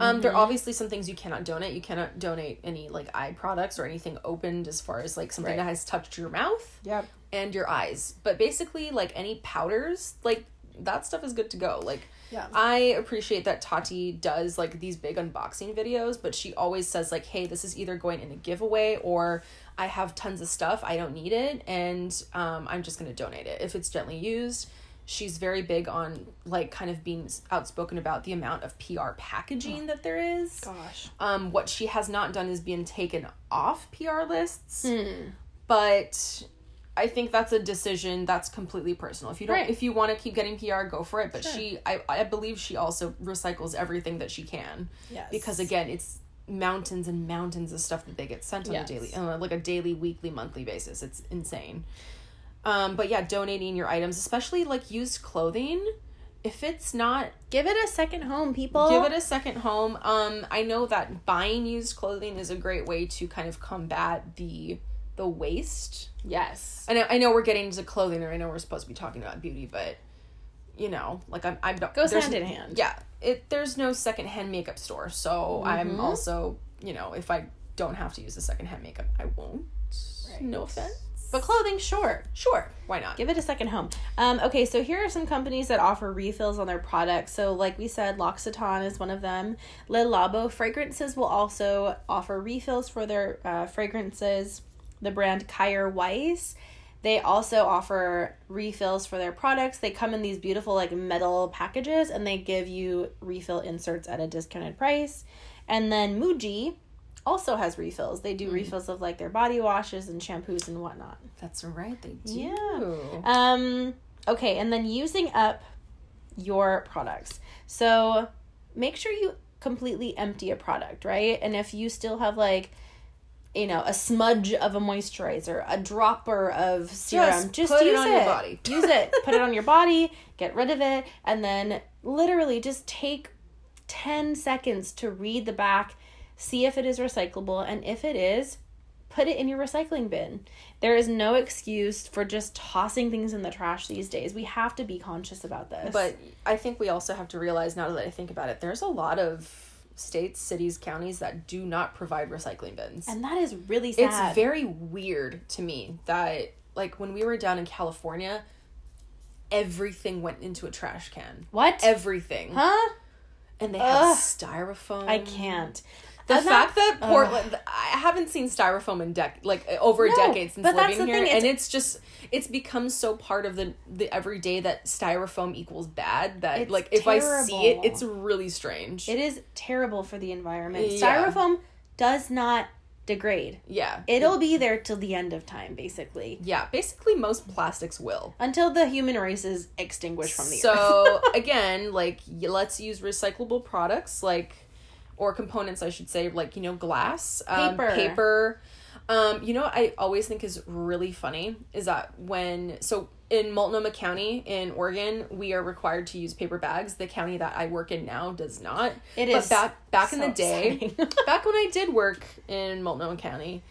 Um, there are obviously some things you cannot donate. You cannot donate any like eye products or anything opened as far as like something Right. that has touched your mouth yep and your eyes. But basically, like any powders, like that stuff is good to go. Like Yeah. I appreciate that Tati does like these big unboxing videos, but she always says like, "Hey, this is either going in a giveaway or I have tons of stuff. I don't need it, and um, I'm just gonna donate it if it's gently used." She's very big on like kind of being outspoken about the amount of PR packaging that there is. gosh Um, what she has not done is being taken off PR lists, Hmm. but I think that's a decision that's completely personal. If you don't, Right. if you want to keep getting PR, go for it. But Sure. she, I, I believe she also recycles everything that she can Yes. because again, it's mountains and mountains of stuff that they get sent on Yes. a daily, uh, like a daily, weekly, monthly basis. It's insane. Um, but yeah, donating your items, especially like used clothing, if it's not Give it a second home, people. give it a second home. Um, I know that buying used clothing is a great way to kind of combat the the waste. yes. I know I know we're getting into clothing, or I know we're supposed to be talking about beauty, but you know, like I'm I'm Goes hand in hand. Yeah, it there's no secondhand makeup store, so I'm Mhm. also you know if I don't have to use the secondhand makeup, I won't. Right. No offense, But clothing, sure. sure, why not? Give it a second home. Um, okay, so here are some companies that offer refills on their products. So, like we said, L'Occitane is one of them. Le Labo Fragrances will also offer refills for their uh, fragrances. The brand Kjaer Weis. They also offer refills for their products. They come in these beautiful like metal packages and they give you refill inserts at a discounted price. And then Muji also has refills. They do refills of like their body washes and shampoos and whatnot. That's right, they do. Yeah. Um, okay, and then using up your products. So make sure you completely empty a product, right? And if you still have like you know, a smudge of a moisturizer, a dropper of serum, just, put it use on your body. use it. Put it on your body, get rid of it, and then literally just take 10 seconds to read the back, see if it is recyclable, and if it is, put it in your recycling bin. There is no excuse for just tossing things in the trash these days. We have to be conscious about this. But I think we also have to realize now that I think about it, there's a lot of states, cities, counties that do not provide recycling bins. and that is really sad. it's very weird to me that like when we were down in California, everything went into a trash can. what? Everything. huh? And they have styrofoam. I can't. The fact that ugh. Portland, I haven't seen styrofoam in dec like over a No, decade since living here, thing, and it's just it's become so part of the the everyday that styrofoam equals bad. That It's like if I see it, it's really strange. It is terrible for the environment. Yeah. Styrofoam does not degrade. yeah, It'll be there till the end of time, basically. yeah. Basically, most plastics will. Until the human race is extinguished from the earth. So again, like let's use recyclable products, like or components, I should say, like you know, glass, um, Paper. paper. Um, you know, what I always think is really funny is that when so in Multnomah County in Oregon, we are required to use paper bags. The county that I work in now does not. It but is back back in the day, back when I did work in Multnomah County,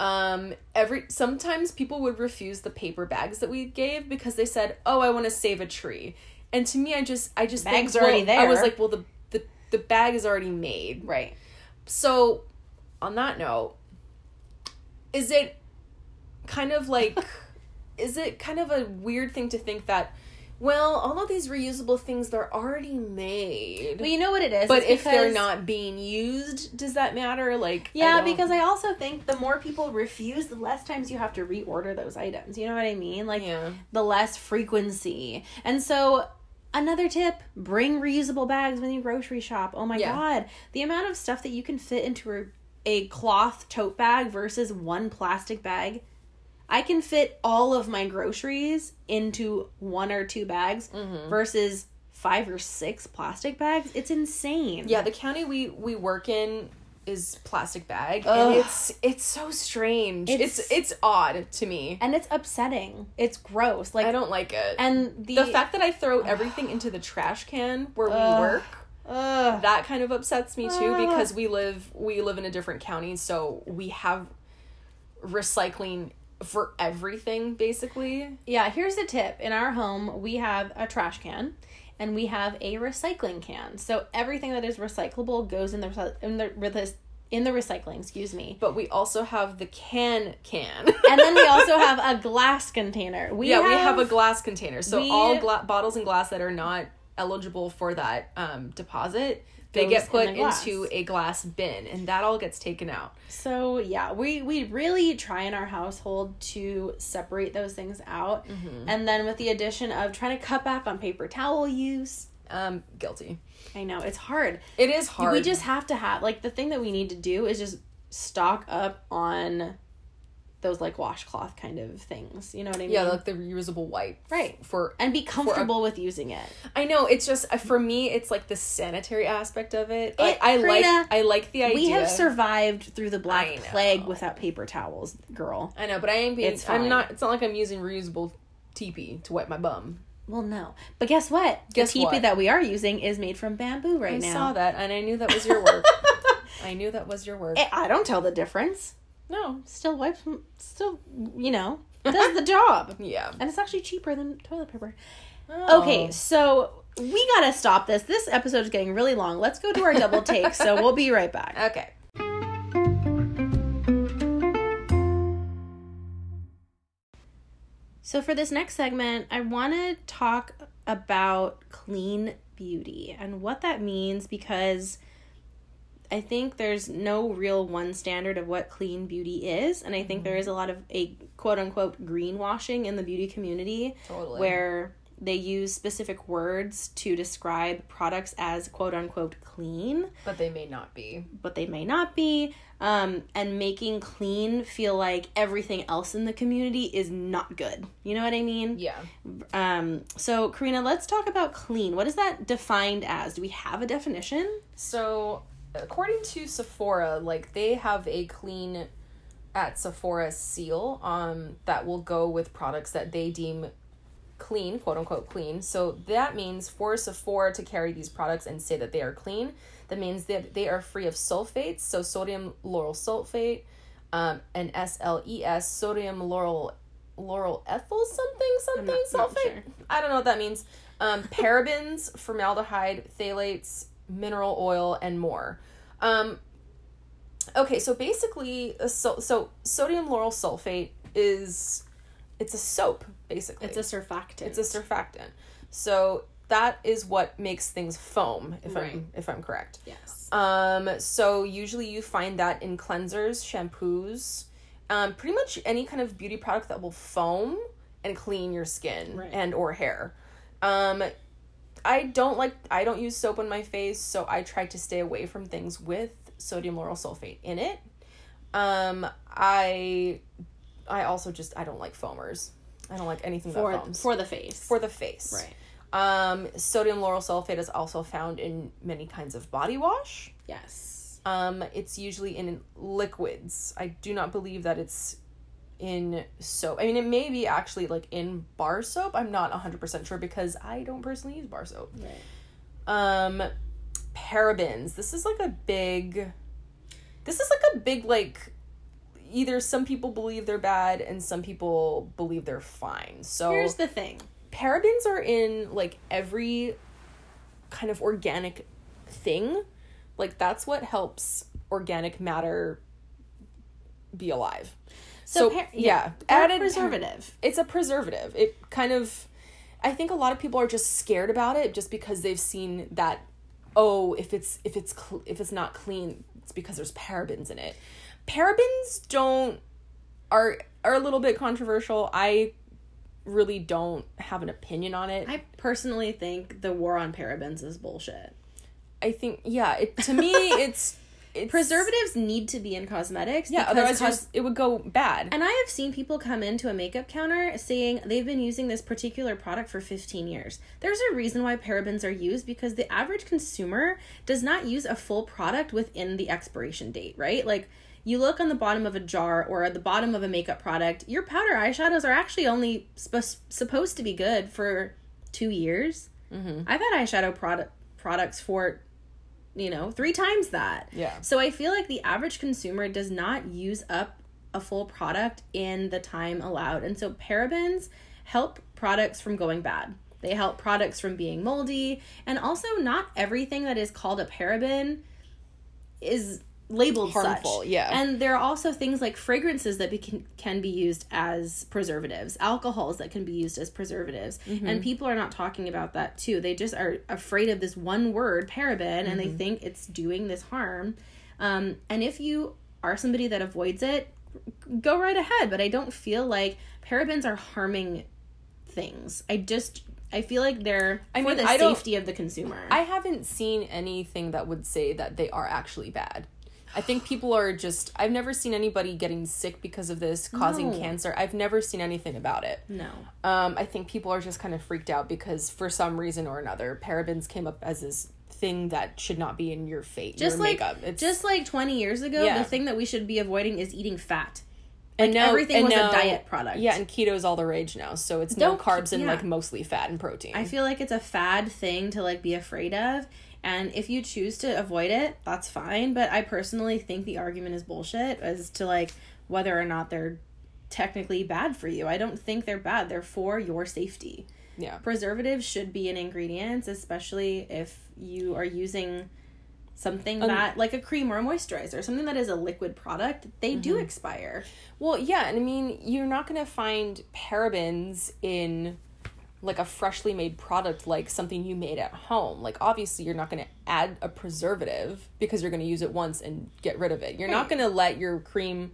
um, every sometimes people would refuse the paper bags that we gave because they said, "Oh, I want to save a tree." And to me, I just I just Bag's think, already well, I was like, "Well, the the bag is already made." right. So, on that note, is it kind of like is it kind of a weird thing to think that well, all of these reusable things they're already made. Well, you know what it is. but It's if they're not being used, does that matter? Like Yeah, don't- because I also think the more people refuse, the less times you have to reorder those items. You know what I mean? Like Yeah. the less frequency. And so another tip, bring reusable bags when you grocery shop. Oh my Yeah. god. The amount of stuff that you can fit into a, a cloth tote bag versus one plastic bag. I can fit all of my groceries into one or two bags Mm-hmm. versus five or six plastic bags. It's insane. Yeah, the county we we work in is plastic bag, Ugh. and it's it's so strange. It's, It's- it's odd to me. And it's upsetting. It's gross. Like I don't like it. and the, the fact that I throw everything into the trash can where we work, Ugh. that kind of upsets me too Ugh. because we live we live in a different county, so we have recycling for everything basically. Yeah, here's a tip. In our home, we have a trash can and we have a recycling can. So everything that is recyclable goes in the in the in the recycling, excuse me. But we also have the can can. And then we also have a glass container. We yeah, have, we have a glass container. So we- all gla- bottles and glass that are not eligible for that um, deposit, they get in put the into a glass bin, and that all gets taken out. So yeah, we we really try in our household to separate those things out. And then with the addition of trying to cut back on paper towel use, Um, guilty. I know it's hard. It is hard. We just have to have like the thing that we need to do is just stock up on those like washcloth kind of things. You know what I mean? Yeah, like the reusable wipe. right. For And be comfortable with using it. I know it's just uh, for me, it's like the sanitary aspect of it. Like It- I like Karina, I like the idea. We have survived through the black plague without paper towels, girl. I know, but I ain't being. It's I'm not. It's not like I'm using reusable TP to wipe my bum. Well, no. But guess what? Guess the teepee what? that we are using is made from bamboo right I now. I saw that, and I knew that was your work. I knew that was your work. I- I don't tell the difference. No. Still wipes, still, you know, does the job. Yeah. And it's actually cheaper than toilet paper. Oh. Okay, so we gotta stop this. This episode is getting really long. Let's go to our double take. so we'll be right back. Okay. So for this next segment, I want to talk about clean beauty and what that means because I think there's no real one standard of what clean beauty is, and I think there is a lot of a quote unquote greenwashing in the beauty community Totally. where they use specific words to describe products as quote unquote clean, But they may not be. but they may not be. Um, and making clean feel like everything else in the community is not good. You know what I mean? Yeah. Um, so Karina, let's talk about clean. What is that defined as? Do we have a definition? So, according to Sephora, like they have a clean at Sephora seal um that will go with products that they deem clean, quote unquote clean. So that means for Sephora to carry these products and say that they are clean, that means that they are free of sulfates, so sodium lauryl sulfate, um, and SLES, sodium lauryl lauryl ethyl something something not- not sulfate. sure. I don't know what that means. Um, parabens, formaldehyde, phthalates, mineral oil, and more. Um, okay, so basically, so, so sodium lauryl sulfate is it's a soap basically. It's a surfactant. it's a surfactant. So that is what makes things foam. If Right. I'm if I'm correct. yes. Um, so usually you find that in cleansers, shampoos, um, pretty much any kind of beauty product that will foam and clean your skin Right. and or hair. Um, I don't like I don't use soap on my face, so I try to stay away from things with sodium lauryl sulfate in it. Um, I I also just I don't like foamers. I don't like anything for that foams for the face. for the face. right. Um, sodium lauryl sulfate is also found in many kinds of body wash. Yes. Um, it's usually in liquids. I do not believe that it's in soap. I mean, it may be actually like in bar soap. I'm not 100% sure because I don't personally use bar soap. Right. Um, parabens. This is like a big. This is like a big like. Either some people believe they're bad and some people believe they're fine. So Here's the thing. parabens are in like every kind of organic thing. Like that's what helps organic matter be alive. So, So, par- yeah, They're added preservative. It's a preservative. It kind of I think a lot of people are just scared about it just because they've seen that oh, if it's if it's cl- if it's not clean, it's because there's parabens in it. Parabens don't are are a little bit controversial. I really don't have an opinion on it. I, I personally think the war on parabens is bullshit. I think yeah, it to me it's it's Preservatives need to be in cosmetics. Yeah, otherwise cos- it would go bad. And I have seen people come into a makeup counter saying they've been using this particular product for 15 years. There's a reason why parabens are used because the average consumer does not use a full product within the expiration date, right? Like you look on the bottom of a jar or at the bottom of a makeup product, your powder eyeshadows are actually only sp- supposed to be good for two years. Mm-hmm. I've had eyeshadow product products for you know three times that Yeah. so I feel like the average consumer does not use up a full product in the time allowed. And so parabens help products from going bad. They help products from being moldy. And also not everything that is called a paraben is labeled Harmful, such. yeah. And there are also things like fragrances that be, can, can be used as preservatives, alcohols that can be used as preservatives. And people are not talking about that too. They just are afraid of this one word, paraben, and they think it's doing this harm. Um, and if you are somebody that avoids it, go right ahead. But I don't feel like parabens are harming things. I just I feel like they're I for mean, the I safety of the consumer. I haven't seen anything that would say that they are actually bad. I think people are just I've never seen anybody getting sick because of this causing No. cancer. I've never seen anything about it. No. Um, I think people are just kind of freaked out because for some reason or another, parabens came up as this thing that should not be in your face, Just your like makeup. It's just like 20 years ago, Yeah. the thing that we should be avoiding is eating fat. and like, everything was a diet product. Yeah, and keto is all the rage now, so it's no Don't- carbs and yeah. like mostly fat and protein. I feel like it's a fad thing to like be afraid of. And if you choose to avoid it, that's fine. But I personally think the argument is bullshit as to like whether or not they're technically bad for you. I don't think they're bad. They're for your safety. yeah, Preservatives should be in ingredients, especially if you are using something Um, that like a cream or a moisturizer, something that is a liquid product, they do Mm-hmm. expire. Well, yeah, and I mean, you're not going to find parabens in like a freshly made product like something you made at home. Like obviously you're not going to add a preservative because you're going to use it once and get rid of it. You're not going to let your cream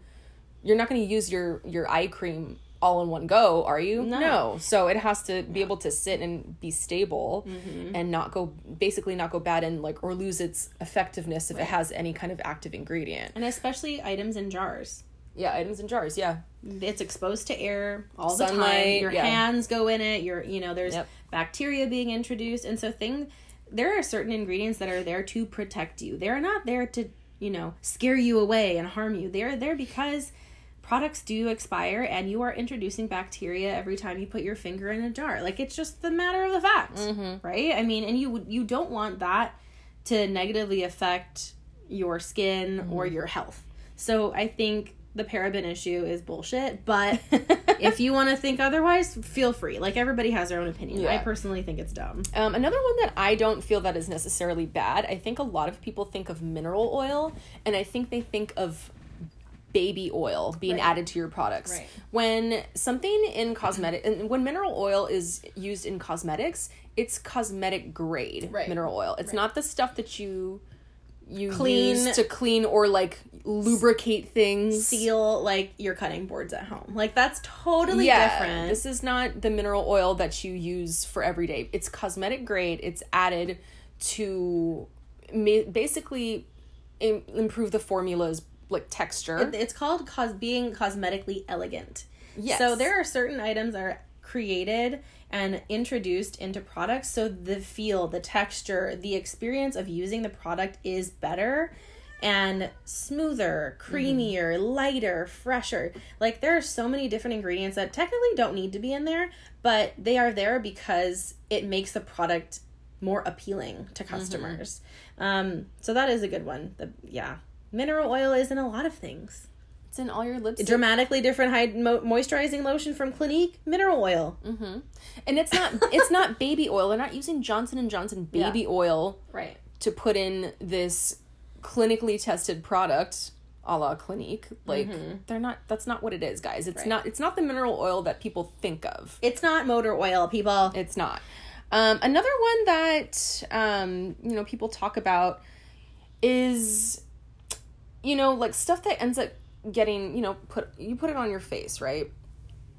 you're not going to use your your eye cream all in one go, are you? No. So it has to be able to sit and be stable Mm-hmm. and not go basically not go bad and like or lose its effectiveness if it has any kind of active ingredient. And especially items in jars. Yeah, items in jars, yeah. It's exposed to air all the time. Your yeah. hands go in it. Your you know there's Yep. bacteria being introduced, and so thing there are certain ingredients that are there to protect you. They're not there to you know scare you away and harm you. They're there because products do expire and you are introducing bacteria every time you put your finger in a jar like it's just the matter of the fact mm-hmm. right i mean and you you don't want that to negatively affect your skin mm-hmm. or your health so i think the paraben issue is bullshit but if you want to think otherwise feel free like everybody has their own opinion i personally think it's dumb Um, another one that I don't feel that is necessarily bad. I think a lot of people think of mineral oil, and I think they think of baby oil being Right. added to your products. Right. When something in cosmetic, and when mineral oil is used in cosmetics, it's cosmetic grade Right. mineral oil. It's not the stuff that you you Clean- use to clean or like lubricate things. seal like your cutting boards at home like that's totally yeah, different This is not the mineral oil that you use for every day. It's cosmetic grade. It's added to basically Im- improve the formula's like texture. It's called cos- being cosmetically elegant. Yes. So there are certain items that are created and introduced into products so the feel, the texture, the experience of using the product is better and smoother, creamier, lighter, fresher. Like there are so many different ingredients that technically don't need to be in there, but they are there because it makes the product more appealing to customers. Um, so that is a good one. The, yeah. Mineral oil is in a lot of things it's in all your lipstick. dramatically different high mo- moisturizing lotion from Clinique, mineral oil. Mm-hmm. and it's not it's not baby oil. They're not using Johnson and Johnson baby oil Right. to put in this clinically tested product a la Clinique. Like they're not that's not what it is, guys. It's Right. not it's not the mineral oil that people think of. It's not motor oil, people. It's not. Um, another one that um, you know people talk about is you know like stuff that ends up getting you know put you put it on your face right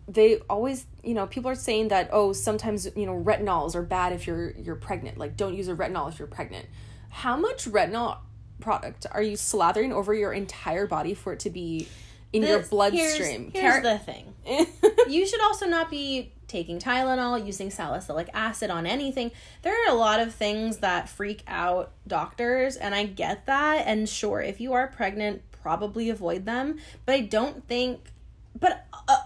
they always you know people are saying that oh sometimes you know retinols are bad if you're you're pregnant like don't use a retinol if you're pregnant how much retinol product are you slathering over your entire body for it to be in your bloodstream Here's, here's Car- the thing. you should also not be taking Tylenol, using salicylic acid on anything. There are a lot of things that freak out doctors, and I get that. And sure, if you are pregnant, probably avoid them. But I don't think. But uh,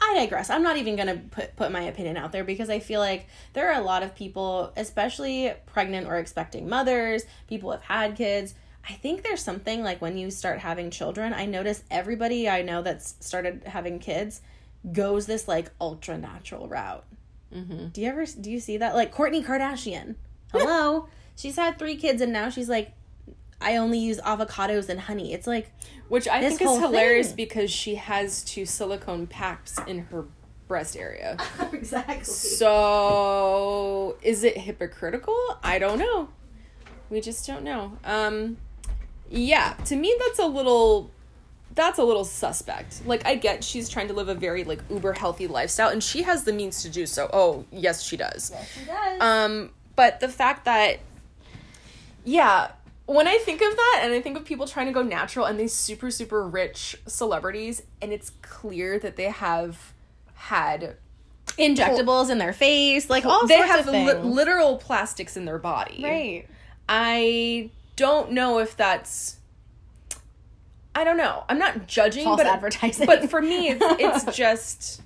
I digress. I'm not even gonna put put my opinion out there because I feel like there are a lot of people, especially pregnant or expecting mothers, people have had kids. I think there's something like when you start having children. I notice everybody I know that's started having kids goes this like ultra natural route. Mm-hmm. Do you ever do you see that? Like Kourtney Kardashian. Hello, she's had three kids and now she's like, I only use avocados and honey. It's like Which I think is hilarious thing. because she has two silicone packs in her breast area. exactly. So is it hypocritical? I don't know. We just don't know. Um yeah, to me that's a little that's a little suspect. Like I get she's trying to live a very like uber healthy lifestyle and she has the means to do so. Oh, yes she does. Yes She does. Um, but the fact that, yeah, when I think of that and I think of people trying to go natural and these super super rich celebrities and it's clear that they have had Injectables in their face, like all they have li- literal plastics in their body. right. I don't know if that's I don't know. I'm not judging False but advertising. but for me it's it's just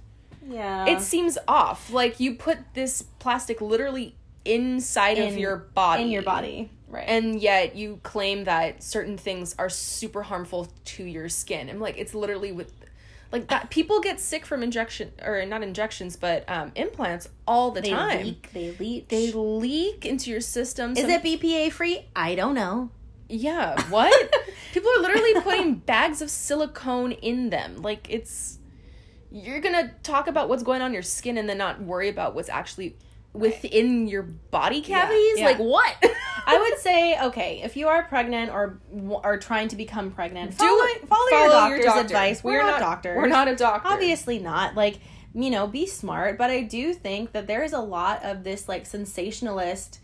Yeah. it seems off. Like you put this plastic literally inside of your body. in your body. Right. And yet you claim that certain things are super harmful to your skin. I'm like, it's literally with like that people get sick from injection or not injections, but um implants all the they time. leak. They leak. They leak into your system. Is Some- it BPA free? I don't know. Yeah, what? People are literally putting bags of silicone in them. Like it's you're going to talk about what's going on in your skin and then not worry about what's actually within your body cavities? yeah. Like what? I would say okay if you are pregnant or are trying to become pregnant, Do follow, it. follow, your Follow doctor's doctor. advice. We're, not, doctors. We're not a doctor. obviously not. Like you know, be smart. But I do think that there is a lot of this like sensationalist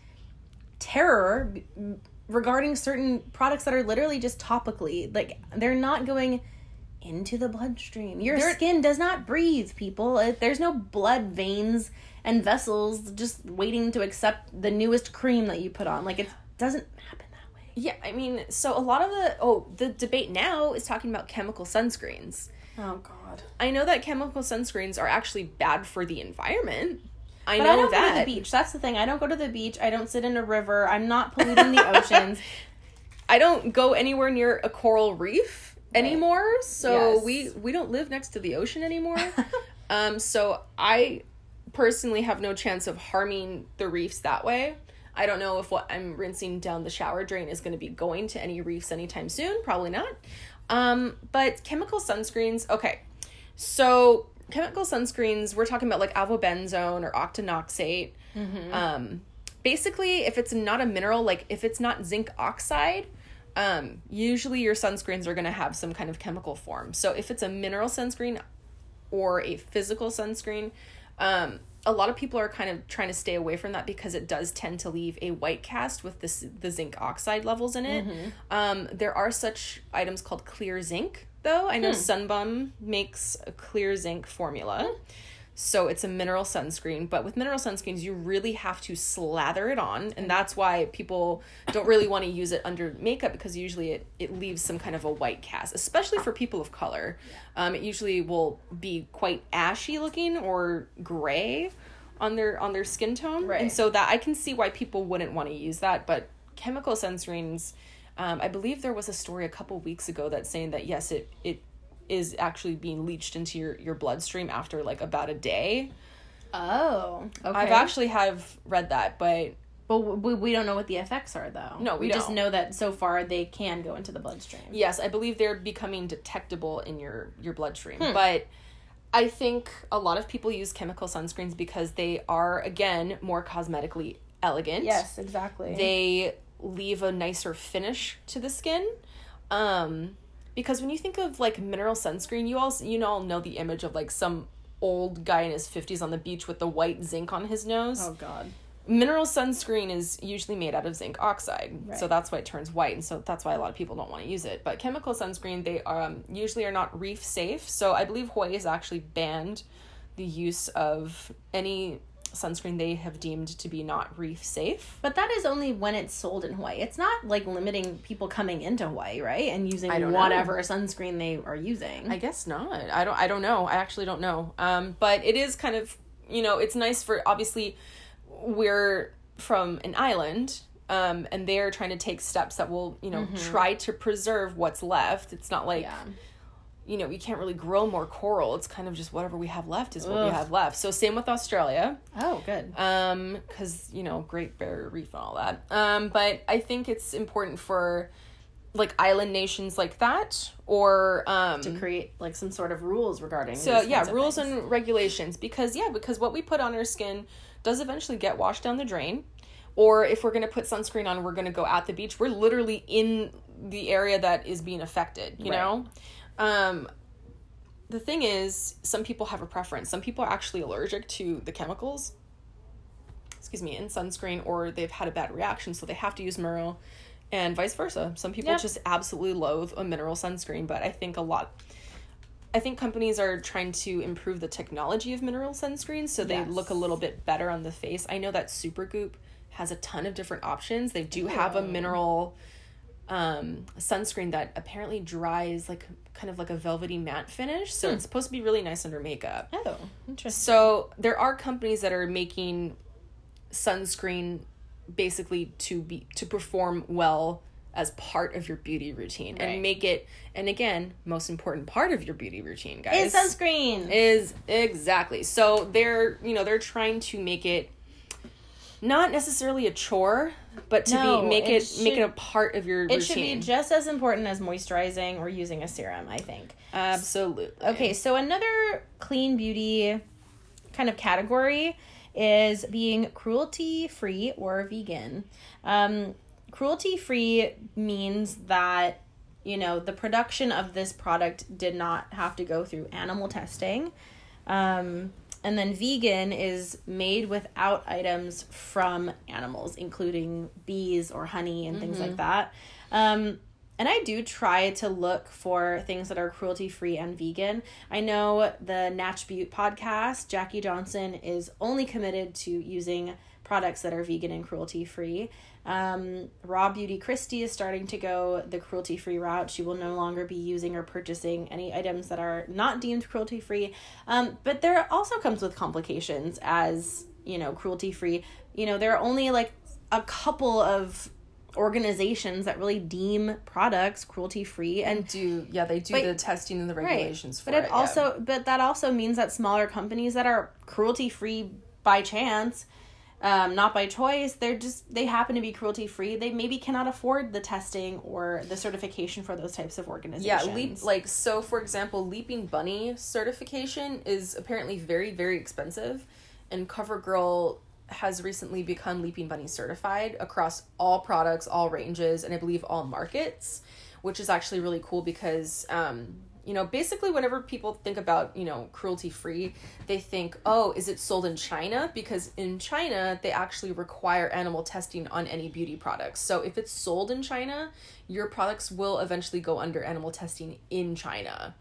terror regarding certain products that are literally just topically like they're not going into the bloodstream. Your They're- skin does not breathe, people. There's no blood veins and vessels just waiting to accept the newest cream that you put on. Like it doesn't happen that way. Yeah, I mean, so a lot of the oh, the debate now is talking about chemical sunscreens. Oh God. I know that chemical sunscreens are actually bad for the environment. I But know I don't that. go to the beach. That's the thing. I don't go to the beach. I don't sit in a river. I'm not polluting the oceans. I don't go anywhere near a coral reef anymore. So Yes. we we don't live next to the ocean anymore. um so I personally have no chance of harming the reefs that way. I don't know if what I'm rinsing down the shower drain is going to be going to any reefs anytime soon. Probably not. Um, but chemical sunscreens, okay. So chemical sunscreens, we're talking about like avobenzone or octinoxate. Um, basically, if it's not a mineral, like if it's not zinc oxide, um, usually your sunscreens are going to have some kind of chemical form. So if it's a mineral sunscreen or a physical sunscreen, um, a lot of people are kind of trying to stay away from that because it does tend to leave a white cast with this the zinc oxide levels in it. Mm-hmm. Um, there are such items called clear zinc, though. I know hmm. Sun Bum makes a clear zinc formula. Hmm. So it's a mineral sunscreen, but with mineral sunscreens, you really have to slather it on, and that's why people don't really want to use it under makeup because usually it, it leaves some kind of a white cast, especially for people of color. Um, it usually will be quite ashy looking or gray on their on their skin tone, Right. and so that I can see why people wouldn't want to use that. But chemical sunscreens, um, I believe there was a story a couple weeks ago that's saying that yes, it it is actually being leached into your your bloodstream after like about a day. Oh, okay. I've actually have read that, but but we, we don't know what the effects are, though. No, we just don't. know that so far they can go into the bloodstream. yes, I believe they're becoming detectable in your your bloodstream. Hmm. But I think a lot of people use chemical sunscreens because they are again more cosmetically elegant. Yes, exactly. They leave a nicer finish to the skin. Um because when you think of like mineral sunscreen, you all you know all know the image of like some old guy in his 50s on the beach with the white zinc on his nose. oh God. mineral sunscreen is usually made out of zinc oxide so that's why it turns white and so that's why a lot of people don't want to use it but chemical sunscreen they um, usually are not reef safe so i believe hawaii has actually banned the use of any sunscreen they have deemed to be not reef safe But that is only when it's sold in Hawaii. It's not like limiting people coming into Hawaii, right? And using don't know. whatever sunscreen they are using. I guess not. I don't. I don't know. I actually don't know. Um, but it is kind of you know it's nice for obviously we're from an island. Um, and they're trying to take steps that will, you know, try to preserve what's left. It's not like, yeah. You know, we can't really grow more coral. It's kind of just whatever we have left is what we have left. So same with Australia Oh, good. um because you know great barrier reef and all that um but i think it's important for like island nations like that or um to create like some sort of rules regarding. so yeah rules things. and regulations because yeah because what we put on our skin does eventually get washed down the drain or if we're going to put sunscreen on we're going to go at the beach we're literally in the area that is being affected you Right. know um the thing is some people have a preference some people are actually allergic to the chemicals excuse me in sunscreen or they've had a bad reaction so they have to use mineral and vice versa. Some people Yep. just absolutely loathe a mineral sunscreen, but I think a lot I think companies are trying to improve the technology of mineral sunscreens so they Yes. look a little bit better on the face. I know that Supergoop has a ton of different options. They do have a mineral um sunscreen that apparently dries like kind of like a velvety matte finish, so it's supposed to be really nice under makeup. Oh, interesting. So there are companies that are making sunscreen basically to be to perform well as part of your beauty routine Right. and make it and again most important part of your beauty routine guys Is sunscreen. is exactly so they're you know they're trying to make it not necessarily a chore but to No, be make it it, make it a part of your it routine should be just as important as moisturizing or using a serum, I think. absolutely Okay, so another clean beauty kind of category is being cruelty free or vegan. Um, cruelty free means that you know the production of this product did not have to go through animal testing. Um, and then vegan is made without items from animals, including bees or honey and things like that. Um, and I do try to look for things that are cruelty free and vegan. I know the Natch Beauty podcast, Jackie Johnson is only committed to using products that are vegan and cruelty free. Um, Raw Beauty Kristi is starting to go the cruelty free route. She will no longer be using or purchasing any items that are not deemed cruelty free. Um, but there also comes with complications as, you know, cruelty free. You know, there are only like a couple of organizations that really deem products cruelty free and do yeah they do But- the testing and the regulations for but it, it yeah. also but that also means that smaller companies that are cruelty free by chance um, not by choice. They're just they happen to be cruelty free they maybe cannot afford the testing or the certification for those types of Yeah, organizations. leap like so for example, Leaping Bunny certification is apparently very very expensive and CoverGirl has recently become Leaping Bunny certified across all products, all ranges, and I believe all markets, which is actually really cool because um you know, basically whenever people think about, you know, cruelty free, they think, "Oh, is it sold in China?" because in China, they actually require animal testing on any beauty products. So if it's sold in China, your products will eventually go under animal testing in China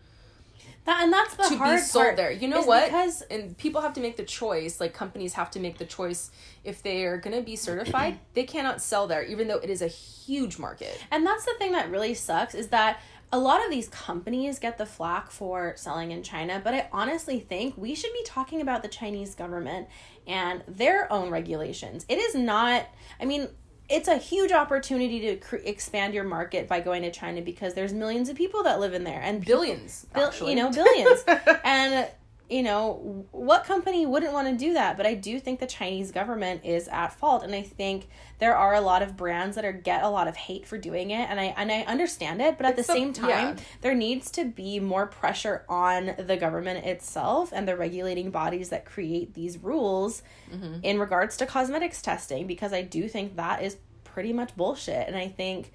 that, and that's the to hard be sold part there. You know what? because and people have to make the choice. Like companies have to make the choice if they are going to be certified, they cannot sell there, even though it is a huge market. And that's the thing that really sucks is that a lot of these companies get the flack for selling in China, but I honestly think we should be talking about the Chinese government and their own regulations. It is not, I mean, it's a huge opportunity to cr- expand your market by going to China because there's millions of people that live in there and people- Billions, Bill, actually. you know, billions. and you know, what company wouldn't want to do that? But I do think the Chinese government is at fault, and I think there are a lot of brands that are get a lot of hate for doing it, and I and I understand it. But at It's the a- same time, yeah. there needs to be more pressure on the government itself and the regulating bodies that create these rules Mm-hmm. in regards to cosmetics testing, because I do think that is pretty much bullshit, and I think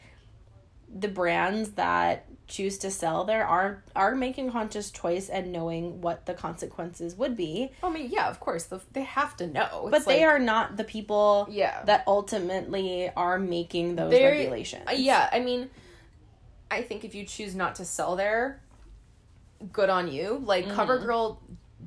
the brands that choose to sell there are are making conscious choice and knowing what the consequences would be I mean, yeah, of course, the, they have to know. but It's they like- are not the people Yeah. that ultimately are making those regulations Uh, yeah, I mean, I think if you choose not to sell there, good on you. Like Mm-hmm. CoverGirl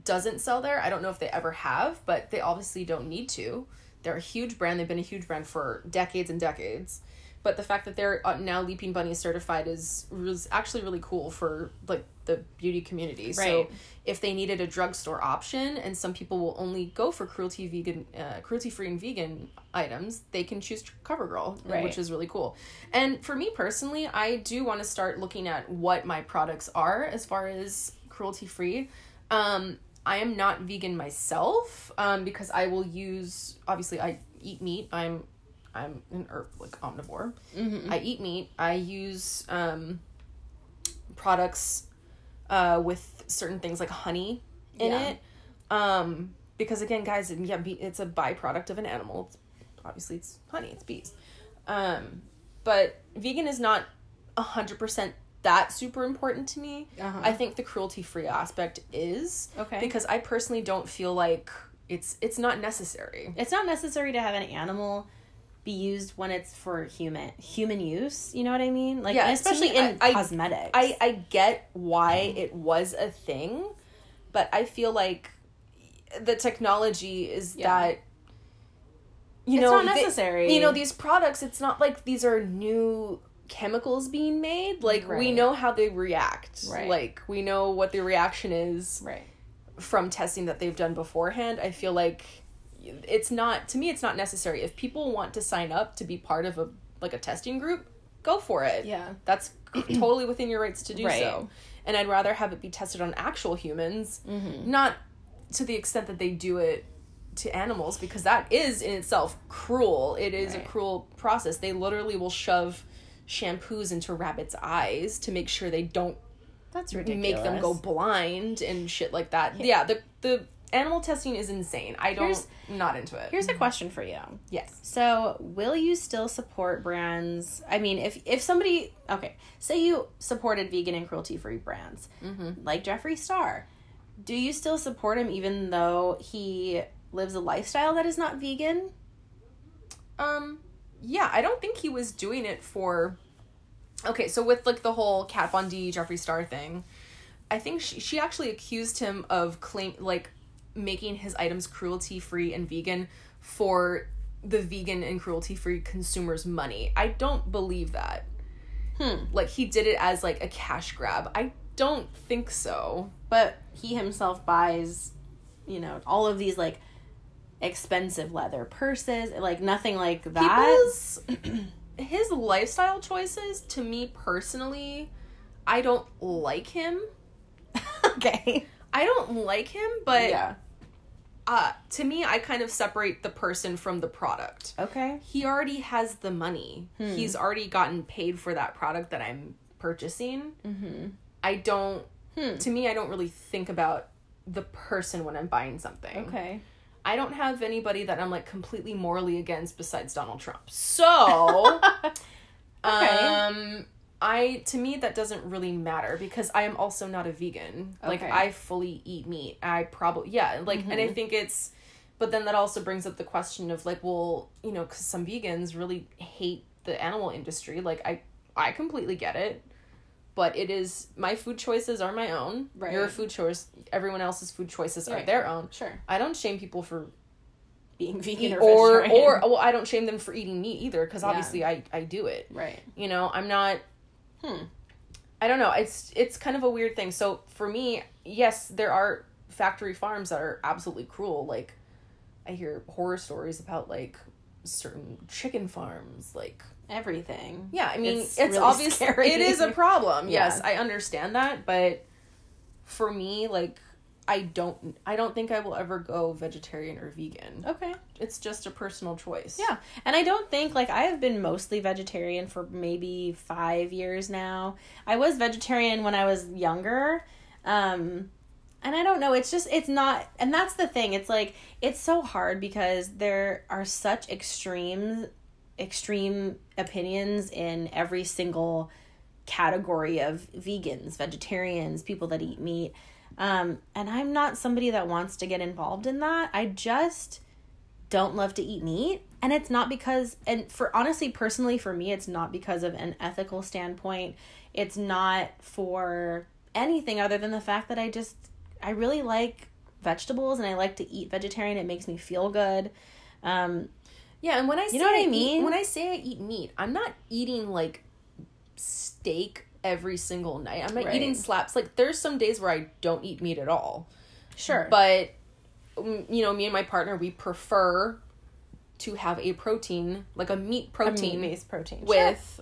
doesn't sell there. I don't know if they ever have, but they obviously don't need to. They're a huge brand. They've been a huge brand for decades and decades. But the fact that they're uh, now Leaping Bunny certified is was actually really cool for like the beauty community. So if they needed a drugstore option, and some people will only go for cruelty vegan, uh, cruelty free and vegan items, they can choose CoverGirl, Right. which is really cool. And for me personally, I do want to start looking at what my products are as far as cruelty free. Um, I am not vegan myself um, because I will use obviously I eat meat. I'm I'm an herb like omnivore. I eat meat. I use um, products uh, with certain things like honey in Yeah. it. Um, because again, guys, yeah, it's a byproduct of an animal. It's, obviously, it's honey. It's bees. Um, but vegan is not a hundred percent that super important to me. Uh-huh. I think the cruelty free aspect is Okay. because I personally don't feel like it's it's not necessary. it's not necessary to have an animal be used when it's for human human use. You know what I mean? Like, Yeah, especially me, in I- cosmetics. I I get why it was a thing, but I feel like the technology is Yeah. that you It's know they- necessary. you know these products. It's not like these are new chemicals being made. Like we know how they react. Right. Like we know what the reaction is right. from testing that they've done beforehand. I feel like it's not to me. It's not necessary. If people want to sign up to be part of a like a testing group, go for it Yeah. that's totally within your rights to do Right. so. And I'd rather have it be tested on actual humans, Mm-hmm. not to the extent that they do it to animals, because that is in itself cruel. It is Right. a cruel process. They literally will shove shampoos into rabbits' eyes to make sure they don't That's ridiculous. make them go blind and shit like that. Yeah, the the animal testing is insane. I don't Here's- not into it. Here's a question for you. yes. So, will you still support brands? I mean, if if somebody okay, say you supported vegan and cruelty free brands like Jeffree Star, do you still support him even though he lives a lifestyle that is not vegan? Um, yeah, I don't think he was doing it for. Okay, so with like the whole Kat Von D, Jeffree Star thing, I think she she actually accused him of claim like making his items cruelty free and vegan for the vegan and cruelty free consumers' money. I don't believe that. Hmm. Like he did it as like a cash grab. I don't think so. But he himself buys, you know, all of these like expensive leather purses, like nothing like that. People's his lifestyle choices to me personally, I don't like him. okay. I don't like him, but yeah. Uh to me I kind of separate the person from the product. Okay. He already has the money. Hmm. He's already gotten paid for that product that I'm purchasing. Mhm. I don't Hmm. to me I don't really think about the person when I'm buying something. Okay. I don't have anybody that I'm like completely morally against besides Donald Trump. So, Okay. um I to me that doesn't really matter because I am also not a vegan. Like I fully eat meat. I probably yeah, like and I mm-hmm. think it's but then that also brings up the question of like well, you know, cuz some vegans really hate the animal industry. Like I I completely get it. But it is my food choices are my own. Right. Your food choice everyone else's food choices are their own. Sure. I don't shame people for Being vegan or or or well, I don't shame them for eating meat either because Yeah. obviously I I do it. right. You know, I'm not. Hmm. I don't know. It's it's kind of a weird thing. So for me, yes, there are factory farms that are absolutely cruel. Like, I hear horror stories about like certain chicken farms. Like, Everything. yeah, I mean, It's it's, really obvious. scary. It is a problem. Yeah. Yes, I understand that, but for me, like. I don't I don't think I will ever go vegetarian or vegan. Okay. It's just a personal choice. Yeah. And I don't think like I have been mostly vegetarian for maybe 5 years now. I was vegetarian when I was younger. Um and I don't know, it's just it's not and that's the thing. It's like it's so hard because there are such extremes extreme opinions in every single category of vegans, vegetarians, people that eat meat. Um, and I'm not somebody that wants to get involved in that. I just don't love to eat meat. And it's not because, and for honestly, personally, for me, it's not because of an ethical standpoint. It's not for anything other than the fact that I just, I really like vegetables and I like to eat vegetarian. It makes me feel good. Um, Yeah, and when I say know what I eat- mean? when I say I eat meat, I'm not eating like steak every single night. I'm not Right. eating slaps. Like there's some days where I don't eat meat at all. sure. But mm, you know, me and my partner, we prefer to have a protein, like a meat protein meat based protein. with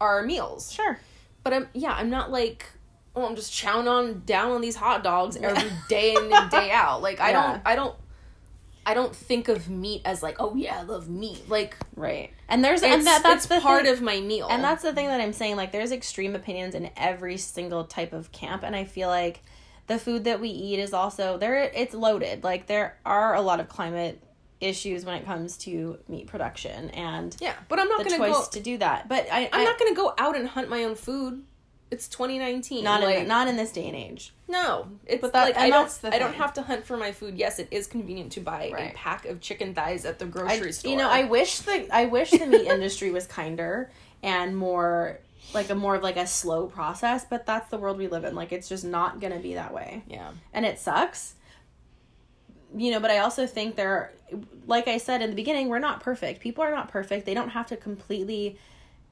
our meals. Sure. But I'm yeah, I'm not like oh, I'm just chowing on down on these hot dogs every day in and day out. Like I Yeah. don't I don't I don't think of meat as like, oh yeah, I love meat. Like Right. And there's and that that's the part thing. of my meal. And that's the thing that I'm saying. Like, there's extreme opinions in every single type of camp, and I feel like the food that we eat is also there. It's loaded. Like, there are a lot of climate issues when it comes to meat production and yeah, but I'm not the gonna choice go. to do that. But I, I'm I not gonna go out and hunt my own food. It's 2019. Not like, in not in this day and age. no, it's But that- like I don't I don't have to hunt for my food. Yes, it is convenient to buy a pack of chicken thighs at the I, grocery store. you know, I wish the I wish the meat industry was kinder and more like a more of like a slow process, but that's the world we live in. Like it's just not gonna be that way. yeah. and it sucks you know but i also think there like i said in the beginning we're not perfect people are not perfect they don't have to completely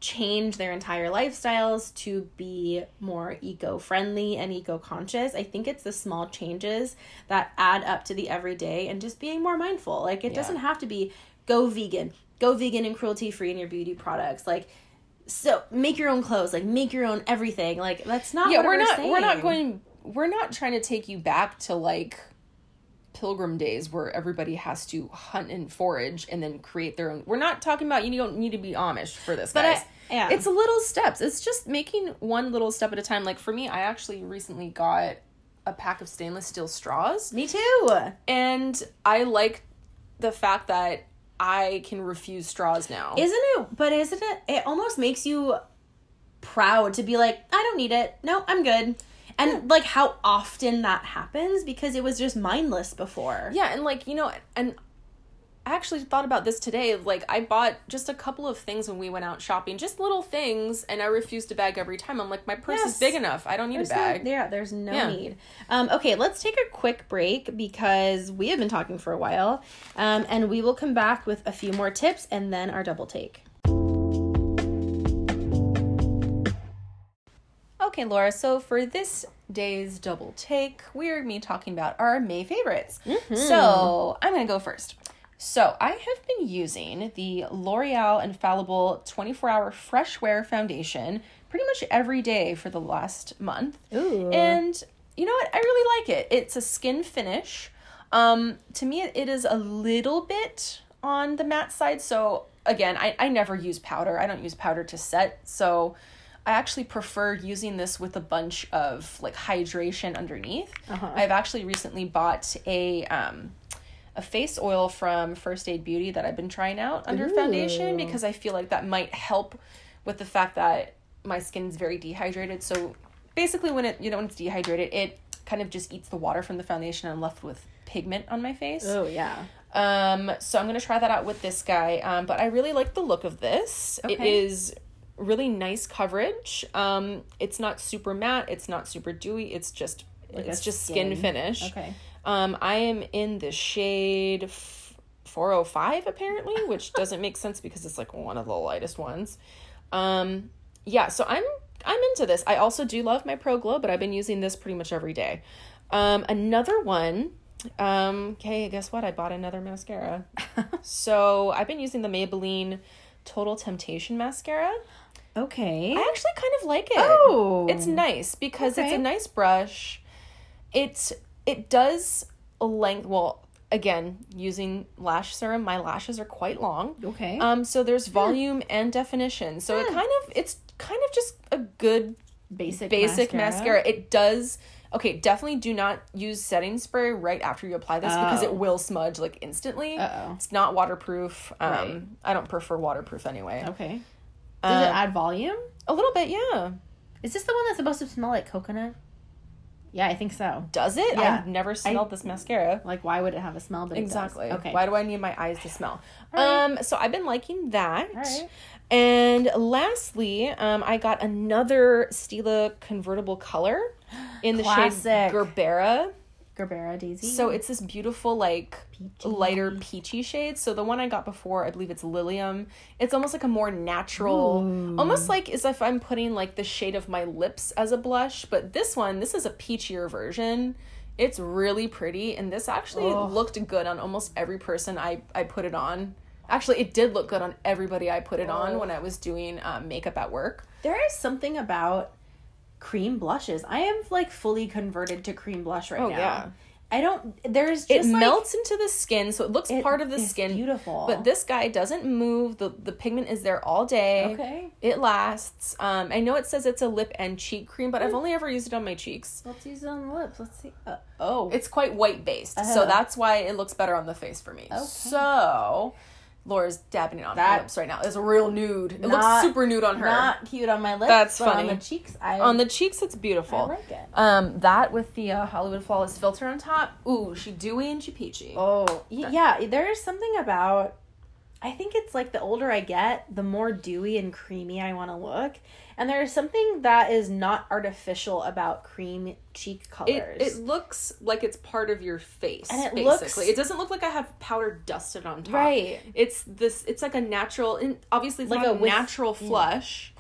change their entire lifestyles to be more eco-friendly and eco-conscious i think it's the small changes that add up to the everyday and just being more mindful. Like it Yeah. doesn't have to be go vegan. Go vegan and cruelty free in your beauty products. Like so make your own clothes. Like make your own everything. Like that's not yeah what we're not we're not going we're not trying to take you back to like pilgrim days where everybody has to hunt and forage and then create their own we're not talking about you don't need to be amish for this But guys. I- yeah. it's little steps it's just making one little step at a time like for me i actually recently got a pack of stainless steel straws me too and i like the fact that i can refuse straws now Isn't it? But isn't it? It almost makes you proud to be like, I don't need it. No, I'm good. And like how often that happens because it was just mindless before. Yeah, and like, you know, and I actually thought about this today. Like, I bought just a couple of things when we went out shopping, just little things, and I refused to bag every time. I'm like, my purse Yes. is big enough. I don't need There's a bag. No, yeah, there's no Yeah. need. Um, okay, let's take a quick break because we have been talking for a while, um, and we will come back with a few more tips and then our double take. Okay, Laura, so for this day's double take, we're me talking about our May favorites. So I'm going to go first. So I have been using the L'Oreal Infallible 24 Hour Fresh Wear Foundation pretty much every day for the last month. Ooh. And you know what? I really like it. It's a skin finish. Um, to me, it is a little bit on the matte side. So again, I, I never use powder. I don't use powder to set. So I actually prefer using this with a bunch of like hydration underneath. Uh-huh. I've actually recently bought a um, a face oil from First Aid Beauty that I've been trying out under foundation because I feel like that might help with the fact that my skin's very dehydrated. So basically, when it you know when it's dehydrated, it kind of just eats the water from the foundation. and I'm left with pigment on my face. Oh yeah. Um, so I'm gonna try that out with this guy. Um, but I really like the look of this. It Okay. is really nice coverage. Um, it's not super matte. It's not super dewy. It's just Like it's just skin, skin. finish. Okay. Um, I am in the shade f- 405 apparently, which doesn't make sense because it's like one of the lightest ones. Um, yeah, so I'm I'm into this. I also do love my Pro Glow, but I've been using this pretty much every day. Um, another one. Um, okay, guess what? I bought another mascara. so I've been using the Maybelline Total Temptation mascara. Okay. I actually kind of like it. Oh. It's nice because it's a nice brush. It's it does length well again, using lash serum, my lashes are quite long. okay. Um so there's volume and definition. So it Hmm. kind of it's kind of just a good basic basic mascara. mascara. It does okay, definitely do not use setting spray right after you apply this because Oh. it will smudge like instantly. Uh-oh. It's not waterproof. Um Right. I don't prefer waterproof anyway. Okay. Does it Uh, add volume? A little bit, yeah. Is this the one that's supposed to smell like coconut? Yeah, I think so. Does it? Yeah. I've never smelled this mascara. Like, why would it have a smell? But. Exactly. Okay. Why do I need my eyes to smell? All Um, so I've been liking that. Right. And lastly, um, I got another Stila convertible color in the Classic. shade Gerbera. Gerbera Daisy. So it's this beautiful, like Peachy. lighter peachy shade. So the one I got before, I believe it's Lilium. It's almost like a more natural, Ooh. almost like as if I'm putting like the shade of my lips as a blush. But this one, this is a peachier version. It's really pretty, and this actually looked good on almost every person I I put it on. Actually, it did look good on everybody I put it on when I was doing um, makeup at work. there is something about cream blushes. I am like fully converted to cream blush right Oh, now. yeah. I don't. There's It just like, melts into the skin, so it looks it part of the skin. Beautiful. But this guy doesn't move. The the pigment is there all day. Okay. It lasts. Um, I know it says it's a lip and cheek cream, but Hmm. I've only ever used it on my cheeks. Let's use it on the lips. Let's see. Uh, oh. It's quite white based, Uh-huh. so that's why it looks better on the face for me. Okay. So Laura's dabbing it on That- her lips right now. It's a real nude. It Not- looks super nude on her. Not cute on my lips. That's but funny. On the cheeks, I on the cheeks, it's beautiful. I like it. Um, that with the uh, Hollywood Flawless filter on top. Ooh, she dewy and she peachy. Oh, y- yeah. There is something about. I think it's like the older I get, the more dewy and creamy I want to look, and there is something that is not artificial about cream cheek It, colors. it looks like it's part of your face, And it basically. looks- it doesn't look like I have powder dusted on top. Right. It's this. It's like a natural. And obviously, it's Like a with- natural flush,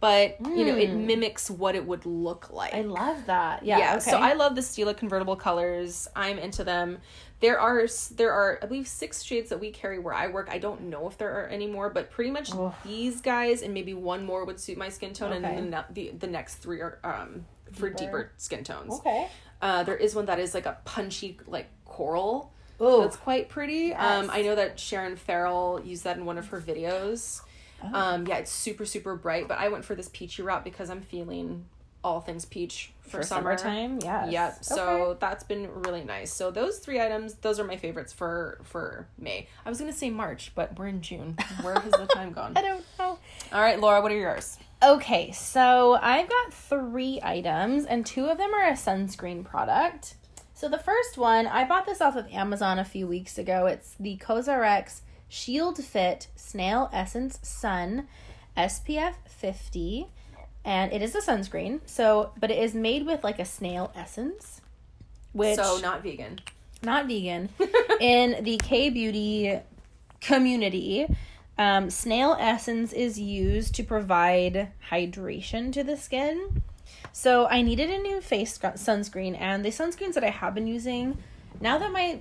but you know, it Mm. mimics what it would look like. I love that. Yeah. yeah, okay. so I love the Stila convertible colors. I'm into them. There are there are I believe six shades that we carry where I work. I don't know if there are any more, but pretty much these guys and maybe one more would suit my skin tone, Okay. and then the, the the next three are um for Deeper. deeper skin tones. okay. Uh, there is one that is like a punchy like coral. Oh, That's quite pretty. Yes. Um, I know that Sharon Farrell used that in one of her videos. Oh. Um, yeah, it's super super bright, but I went for this peachy route because I'm feeling all things peach for, for summer. summertime. Yes. Yeah, so Okay. that's been really nice. So those three items, those are my favorites for for May. I was gonna say March, but we're in June. Where has the time gone? I don't know. All right, Laura, what are yours? Okay, so I've got three items, and two of them are a sunscreen product. So the first one, I bought this off of Amazon a few weeks ago. It's the Cosrx Shield Fit Snail Essence Sun SPF 50, and it is a sunscreen. So, but it is made with like a snail essence, which so not vegan. not vegan. in the K beauty community, um, snail essence is used to provide hydration to the skin. So I needed a new face sunscreen, and the sunscreens that I have been using, now that my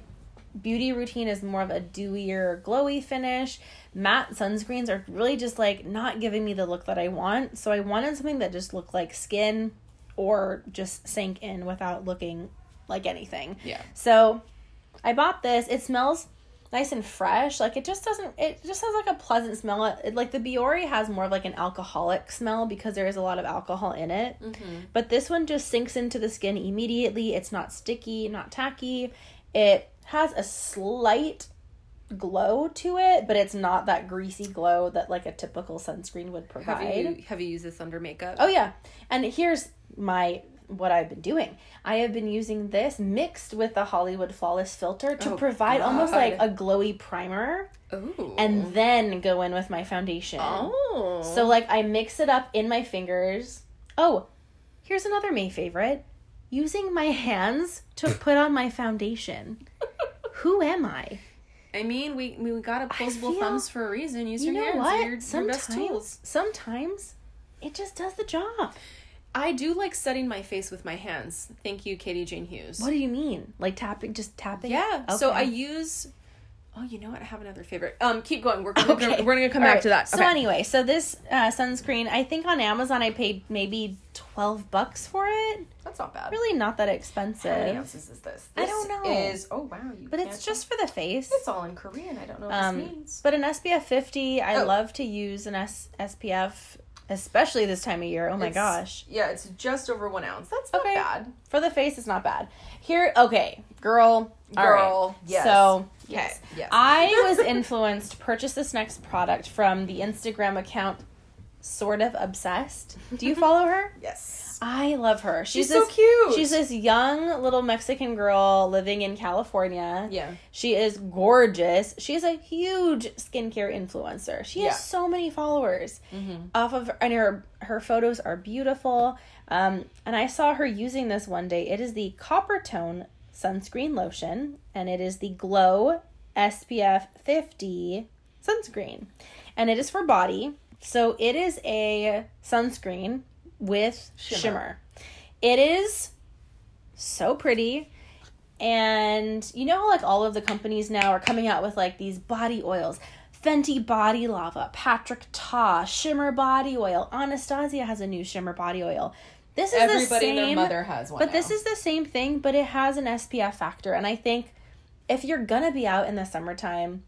beauty routine is more of a dewier, glowy finish, matte sunscreens are really just like not giving me the look that I want. So I wanted something that just looked like skin or just sank in without looking like anything. Yeah. So I bought this. It smells nice and fresh. Like it just doesn't. It just has like a pleasant smell. It, like the Biore has more of like an alcoholic smell because there is a lot of alcohol in it. Mm-hmm. But this one just sinks into the skin immediately. It's not sticky, not tacky. It has a slight glow to it, but it's not that greasy glow that like a typical sunscreen would provide. Have you have you used this under makeup? Oh yeah. And here's my what I've been doing. I have been using this mixed with the Hollywood Flawless filter to Oh, provide almost like a glowy primer Ooh. and then go in with my foundation. oh, So like I mix it up in my fingers. Oh, here's another May favorite. Using my hands to put on my foundation. Who am I? I mean, we we got opposable feel- thumbs for a reason. Use You your hands. what? Your, your best sometimes, tools. sometimes it just does the job. I do like setting my face with my hands. Thank you, Katie Jane Hughes. What do you mean? Like tapping, just tapping? Yeah. So I use. Oh, you know what? I have another favorite. Um, keep going. We're gonna, Okay. we're gonna come All back right. to that. So anyway, so this uh, sunscreen, I think on Amazon I paid maybe twelve bucks for it. that's not bad. Really not that expensive. How many ounces is this? I don't know. Is oh wow, you but it's just for the face. It's all in Korean. I don't know what Um, this means. But an SPF fifty, I Oh. love to use an S- SPF, especially this time of year. Oh my It's- gosh, Yeah, it's just over one ounce. That's not Okay. bad. for the face, it's not bad. Here, okay, girl, all right. Girl, yes. So Yes. Yes. I was influenced to purchase this next product from the Instagram account Sort of Obsessed. Do you follow her? yes. I love her. She's, She's so cute. She's this young little Mexican girl living in California. Yeah. She is gorgeous. She is a huge skincare influencer. She Yeah. has so many followers Mm-hmm. off of and her her photos are beautiful. Um, and I saw her using this one day. It is the Coppertone sunscreen lotion, and it is the Glow SPF 50 sunscreen, and it is for body. So it is a sunscreen with Shimmer. shimmer. It is so pretty. And you know like all of the companies now are coming out with like these body oils. Fenty Body Lava, Patrick Ta, Shimmer Body Oil. Anastasia has a new Shimmer Body Oil. This is the Everybody and same, their mother has one. but this is the same thing, but it has an SPF factor. And I think if you're gonna be out in the summertime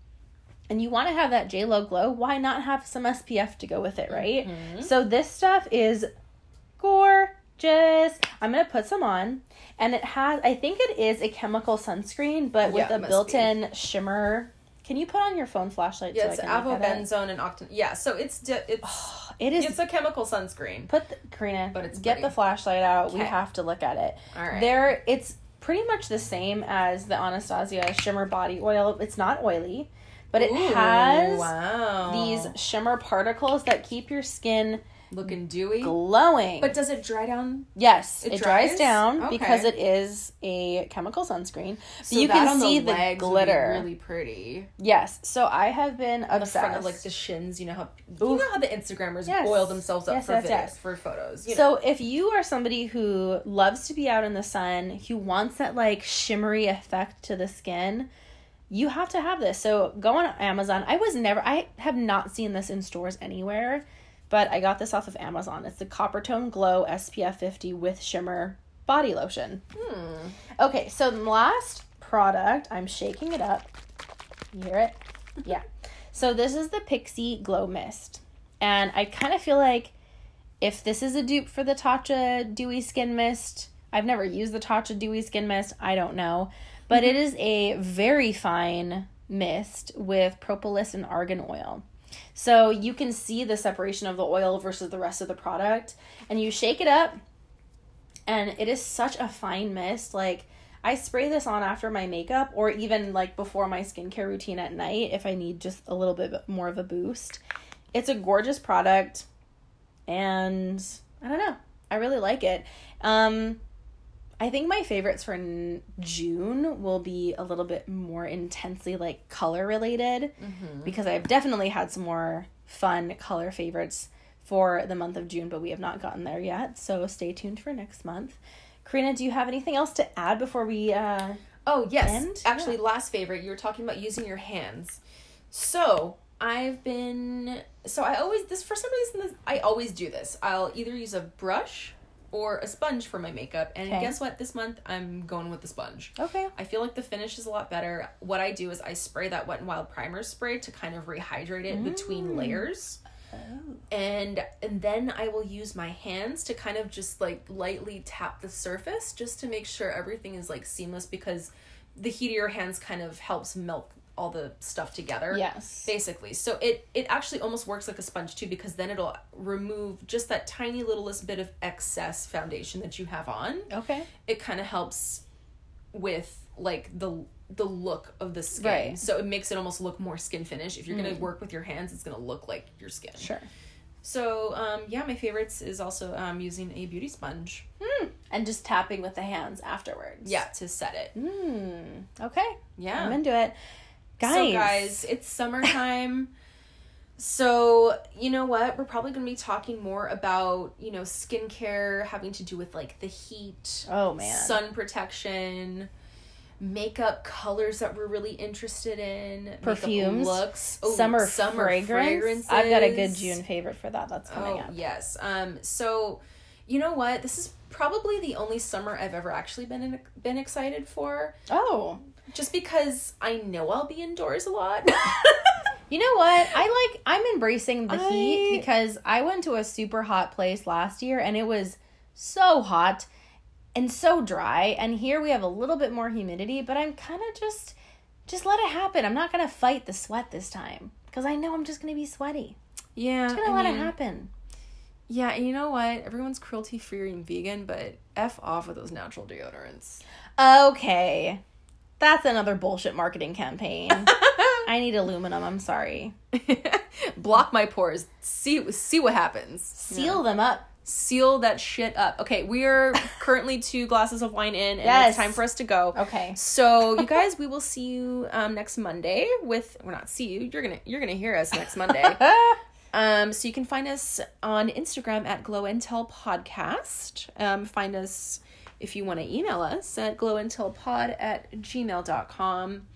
and you want to have that J Lo glow, why not have some SPF to go with it, right? Mm-hmm. So this stuff is gorgeous. I'm gonna put some on, and it has. I think it is a chemical sunscreen, but with Yeah, a built-in shimmer Can you put on your phone flashlight? Yeah, so it's I can look it? avobenzone and octan. Yeah, so it's di- it's It is. it's a chemical sunscreen. put the, Karina, But it's get pretty. the flashlight out. We have to look at it. All right. There, it's pretty much the same as the Anastasia Shimmer Body Oil. It's not oily, but it Ooh, has wow. these shimmer particles that keep your skin looking dewy. glowing. But does it dry down? yes, it it, dries, dries? down Okay. because it is a chemical sunscreen. So you that can on see the, be glitter. really pretty. Yes, so I have been The obsessed. front of like the shins, you know how you know how the Instagrammers Yes. oil themselves up Yes, for yes, videos, yes. for photos. You know. So if you are somebody who loves to be out in the sun, who wants that like shimmery effect to the skin, you have to have this. So go on Amazon. I was never I have not seen this in stores anywhere, but I got this off of Amazon. It's the Coppertone Glow SPF 50 with shimmer body lotion. Hmm. Okay, so the last product, I'm shaking it up. You hear it? Yeah. So this is the Pixi Glow Mist. And I kind of feel like if this is a dupe for the Tatcha Dewy Skin Mist, I've never used the Tatcha Dewy Skin Mist, I don't know. But it is a very fine mist with propolis and argan oil. So you can see the separation of the oil versus the rest of the product. And you shake it up, and it is such a fine mist. Like, I spray this on after my makeup or even like before my skincare routine at night if I need just a little bit more of a boost. It's a gorgeous product and I don't know. I really like it. Um I think my favorites for June will be a little bit more intensely like color related because I've definitely had some more fun color favorites for the month of June, but we have not gotten there yet. So stay tuned for next month. Karina, do you have anything else to add before we uh Oh yes, And- actually, last favorite. You were talking about using your hands. So I've been. So I always this for some reason this, I always do this. I'll either use a brush or a sponge for my makeup, and Okay. guess what? This month I'm going with the sponge. Okay. I feel like the finish is a lot better. What I do is I spray that Wet n Wild primer spray to kind of rehydrate it between mm. layers. Oh. And and then I will use my hands to kind of just like lightly tap the surface just to make sure everything is like seamless because the heat of your hands kind of helps melt all the stuff together Yes. basically so it it actually almost works like a sponge too because then it'll remove just that tiny littlest bit of excess foundation that you have on Okay. it kind of helps with like the the look of the skin Right. so it makes it almost look more skin finish if you're gonna work with your hands it's gonna look like your skin Sure. so um yeah my favorites is also um using a beauty sponge And just tapping with the hands afterwards. yeah to set it Hmm. Okay. yeah I'm into it. Guys. So, guys, it's summertime. so, you know what? We're probably going to be talking more about, you know, skincare having to do with like the heat, Oh man. sun protection, makeup colors that we're really interested in, Perfumes, looks, oh, summer, fragrance. I've got a good. June favorite for that. That's coming Oh up. yes. Um. So, you know what? This is probably the only summer I've ever actually been in, been excited for. Oh. Just because I know I'll be indoors a lot. You know what? I like I'm embracing the I- heat because I went to a super hot place last year and it was so hot and so dry and here we have a little bit more humidity, but I'm kind of just just let it happen. I'm not going to fight the sweat this time because I know I'm just going to be sweaty. yeah. I'm going to let it happen. Yeah, and you know what? Everyone's cruelty free and vegan, but f off with those natural deodorants. Okay. That's another bullshit marketing campaign. I need aluminum. I'm sorry. Block my pores. See see what happens. Seal them up. Seal that shit up. Okay, we are currently two glasses of wine in, and Yes. it's time for us to go. Okay. So you guys, we will see you um, next Monday with. We're not see you. You're gonna you're gonna hear us next Monday. Um, so you can find us on Instagram at Glow Intel Podcast. Um, find us if you want to email us at glowintelpod at gmail.com.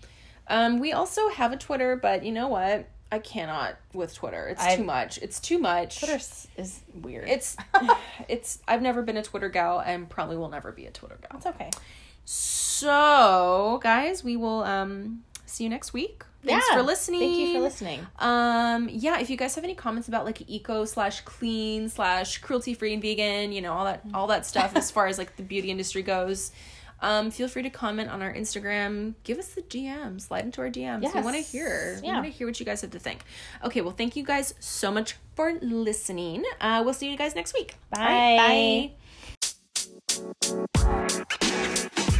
Um, we also have a Twitter, but you know what? I cannot with Twitter. It's I- too much. It's too much. Twitter is weird. It's it's I've never been a Twitter gal and probably will never be a Twitter gal. it's okay. So, guys, we will um see you next week thanks yeah. for listening. Thank you for listening. Um, yeah, if you guys have any comments about like eco slash clean slash cruelty free and vegan, you know, all that all that stuff as far as like the beauty industry goes. Um, feel free to comment on our Instagram. Give us the DM. Slide into our DMs. Yes. We want to hear. Yeah. We want to hear what you guys have to think. Okay, well, thank you guys so much for listening. Uh, we'll see you guys next week. Bye. Right, bye.